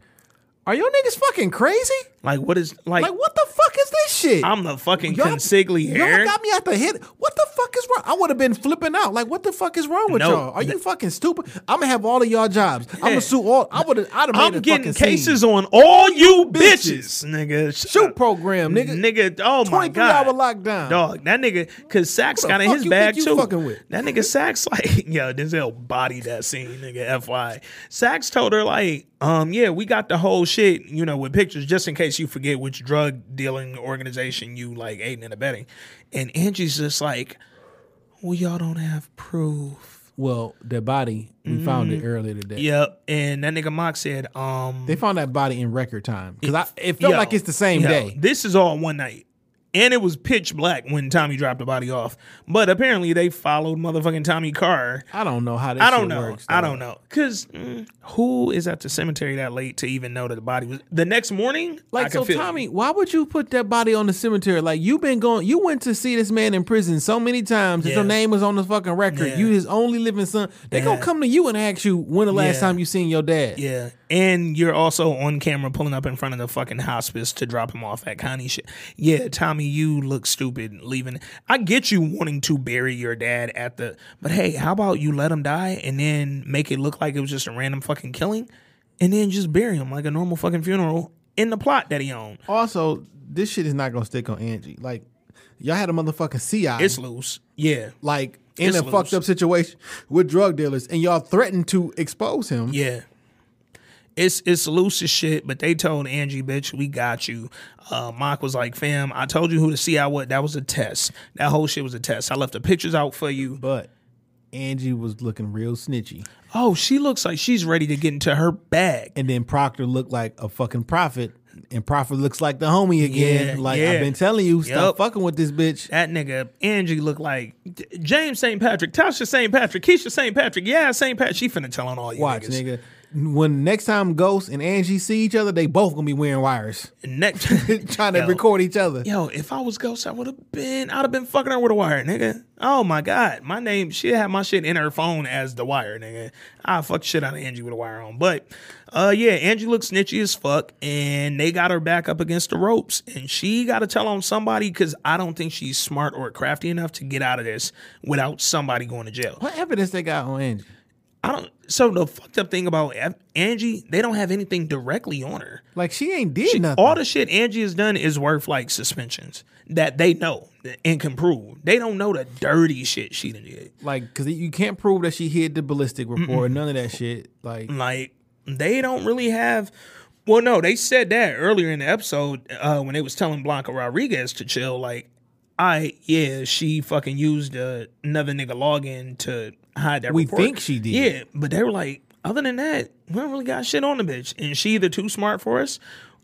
"Are y'all niggas fucking crazy? like what is like, Like what the fuck this shit?" I'm the fucking Y'all- consigli Y'all got me at the hit. What the fuck is wrong? I would have been flipping out. Like, what the fuck is wrong with No, y'all? Are you fucking stupid? I'm gonna have all of y'all jobs. I'm gonna sue all. I would. I'd have made I'm getting fucking cases scene. on all you Bitches. nigga. Shoot program, nigga. Nigga, oh my 23 god. hour lockdown. Dog, that nigga, cause Saxe got in his bag too. fucking with? That nigga Saxe, like, yo, Denzel bodied that scene, nigga. FY. Saxe told her, like, um, yeah, we got the whole shit, you know, with pictures, just in case you forget which drug dealing organization you like aiding and abetting. And Angie's just like, well, y'all don't have proof. Well, their body, we found it earlier today. Yep. And that nigga Mak said, um, They found that body in record time because it felt Yo, like it's the same yo, day. This is all one night. And it was pitch black when Tommy dropped the body off. But apparently they followed motherfucking Tommy Carr. I don't know how this. I don't shit know. Works, I don't know. Cause mm, who is at the cemetery that late to even know that the body was the next morning? I Like so, feel. Tommy, why would you put that body on the cemetery? Like you've been going, you went to see this man in prison so many times. that Yeah. Your name was on the fucking record. Yeah. You his only living son. They gonna come to you and ask you when the last Yeah. time you seen your dad. Yeah. And you're also on camera pulling up in front of the fucking hospice to drop him off at Connie shit. Yeah, Tommy, you look stupid leaving. I get you wanting to bury your dad at the but hey, how about you let him die and then make it look like it was just a random fucking killing? And then just bury him like a normal fucking funeral in the plot that he owned. Also, this shit is not gonna stick on Angie. Like y'all had a motherfucking CI. It's loose. Yeah. like in it's a fucked up situation with drug dealers, and y'all threatened to expose him. Yeah. It's it's loose as shit, but they told Angie, bitch, we got you. Uh, Mak was like, fam, I told you who to see. I what that was a test. That whole shit was a test. I left the pictures out for you. But Angie was looking real snitchy. Oh, she looks like she's ready to get into her bag. And then Proctor looked like a fucking prophet. And Prophet looks like the homie again. Yeah, like yeah. I've been telling you, stop Yup. fucking with this bitch. That nigga Angie looked like James St. Patrick, Tasha St. Patrick, Keisha St. Patrick. Yeah, St. Patrick. She finna tell on all you Watch, niggas. nigga. When next time Ghost and Angie see each other, they both gonna be wearing wires, Next, trying to Yo. record each other. Yo, if I was Ghost, I would have been. I'd have been fucking her with a wire, nigga. Oh my god, my name. She had my shit in her phone as the wire, nigga. I fucked shit out of Angie with a wire on, but uh, yeah, Angie looks snitchy as fuck, and they got her back up against the ropes, and she got to tell on somebody because I don't think she's smart or crafty enough to get out of this without somebody going to jail. What evidence they got on Angie? I don't. So the fucked up thing about Angie, they don't have anything directly on her. Like she ain't did nothing. All the shit Angie has done is worth like suspensions that they know and can prove. They don't know the dirty shit she did. like because you can't prove that she hid the ballistic report. None of that shit. Like Like they don't really have. Well, no, they said that earlier in the episode uh, when they was telling Blanca Rodriguez to chill. Like, I yeah, she fucking used uh, another nigga login to hide that. We report. think she did. Yeah, but they were like, other than that, we don't really got shit on the bitch, and she either too smart for us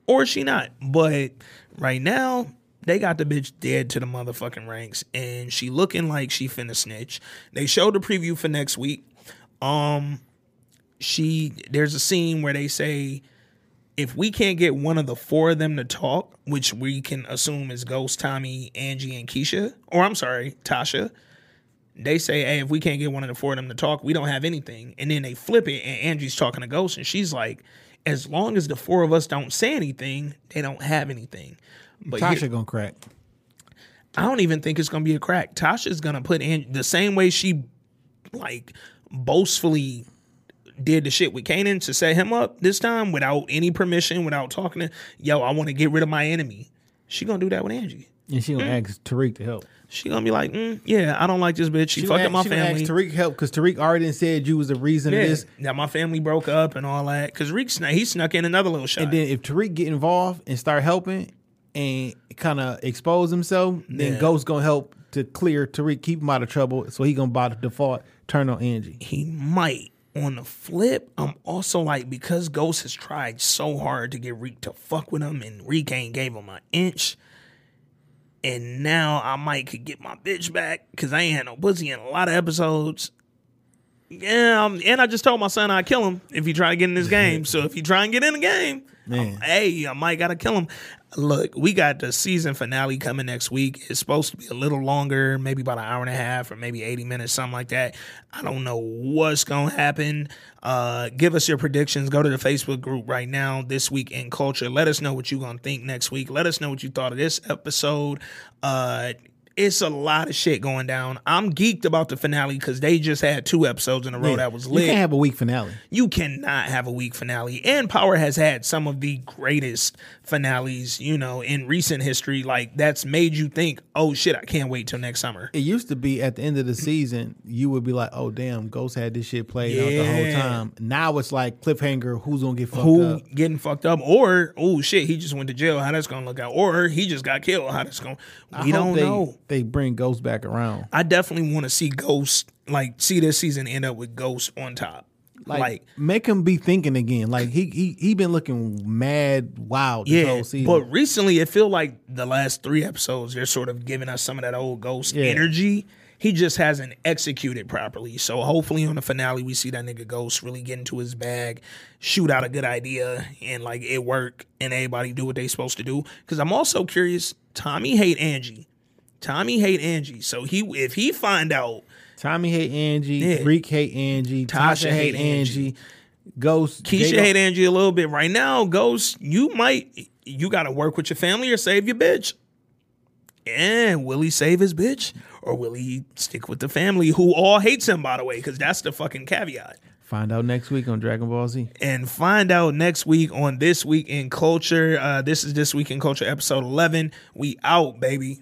or she not. But right now. They got the bitch dead to the motherfucking ranks, and she looking like she finna snitch. They showed the preview for next week. Um, she there's a scene where they say if we can't get one of the four of them to talk, which we can assume is Ghost, Tommy, Angie, and Keisha, or I'm sorry, Tasha, they say, hey, if we can't get one of the four of them to talk, we don't have anything. And then they flip it, and Angie's talking to Ghost, and she's like, as long as the four of us don't say anything, they don't have anything. But here- Tasha gonna crack. I don't even think it's gonna be a crack. Tasha's gonna put in the same way she like boastfully did the shit with Kanan to set him up this time without any permission, without talking to yo, I want to get rid of my enemy. She gonna do that with Angie. And she gonna Mm. ask Tariq to help. She gonna be like, mm, yeah, I don't like this bitch. She, She up my she family. Tariq help because Tariq already said you was the reason yeah, of this. that my family broke up and all that. Cause Reek snuck, he snuck in another little shot. And then if Tariq get involved and start helping and kind of expose himself, then Yeah. Ghost gonna help to clear Tariq, keep him out of trouble. So he gonna by the default turn on Angie. he might. On the flip, I'm also like because Ghost has tried so hard to get Reek to fuck with him, and Reek ain't gave him an inch. And now I might could get my bitch back because I ain't had no pussy in a lot of episodes. Yeah, um, and I just told my son I'd kill him if he try to get in this game. so if he try and get in the game, hey, I might gotta kill him. Look, we got the season finale coming next week. It's supposed to be a little longer, maybe about an hour and a half or maybe 80 minutes, something like that. I don't know what's gonna happen. Uh, give us your predictions. Go to the Facebook group right now, This Week in Culture. Let us know what you're gonna think next week. Let us know what you thought of this episode. Uh it's a lot of shit going down. I'm geeked about the finale because they just had two episodes in a row Yeah. that was lit. You can't have a weak finale. you cannot have a weak finale. And Power has had some of the greatest finales, you know, in recent history. Like that's made you think, oh shit, I can't wait till next summer. It used to be at the end of the season, you would be like, "Oh damn, Ghost had this shit played out the whole time." Now it's like cliffhanger. Who's gonna get fucked up? Who up? getting fucked up? Or oh shit, he just went to jail. How that's gonna look out? Or he just got killed. How that's gonna? We don't they, know. They bring Ghost back around. I definitely want to see Ghost like see this season end up with Ghost on top. Like, Like, make him be thinking again. Like he he he been looking mad wild this yeah, whole season. but recently it feel like the last three episodes they're sort of giving us some of that old Ghost Yeah. energy. He just hasn't executed properly. So hopefully on the finale we see that nigga Ghost really get into his bag, shoot out a good idea, and like it work, and everybody do what they supposed to do. Because I'm also curious. Tommy hate Angie. Tommy hate Angie. So he if he find out Tommy hate Angie, Yeah. Reek hate Angie, Tasha, Tasha hate hate Angie, Ghost Keisha hate Angie a little bit right now. Ghost, you might you gotta work with your family or save your bitch. And will he save his bitch? Or will he stick with the family who all hates him, by the way? Because that's the fucking caveat. Find out next week on Dragon Ball Z. And find out next week on This Week in Culture. Uh, this is This Week in Culture, episode 11. We out, baby.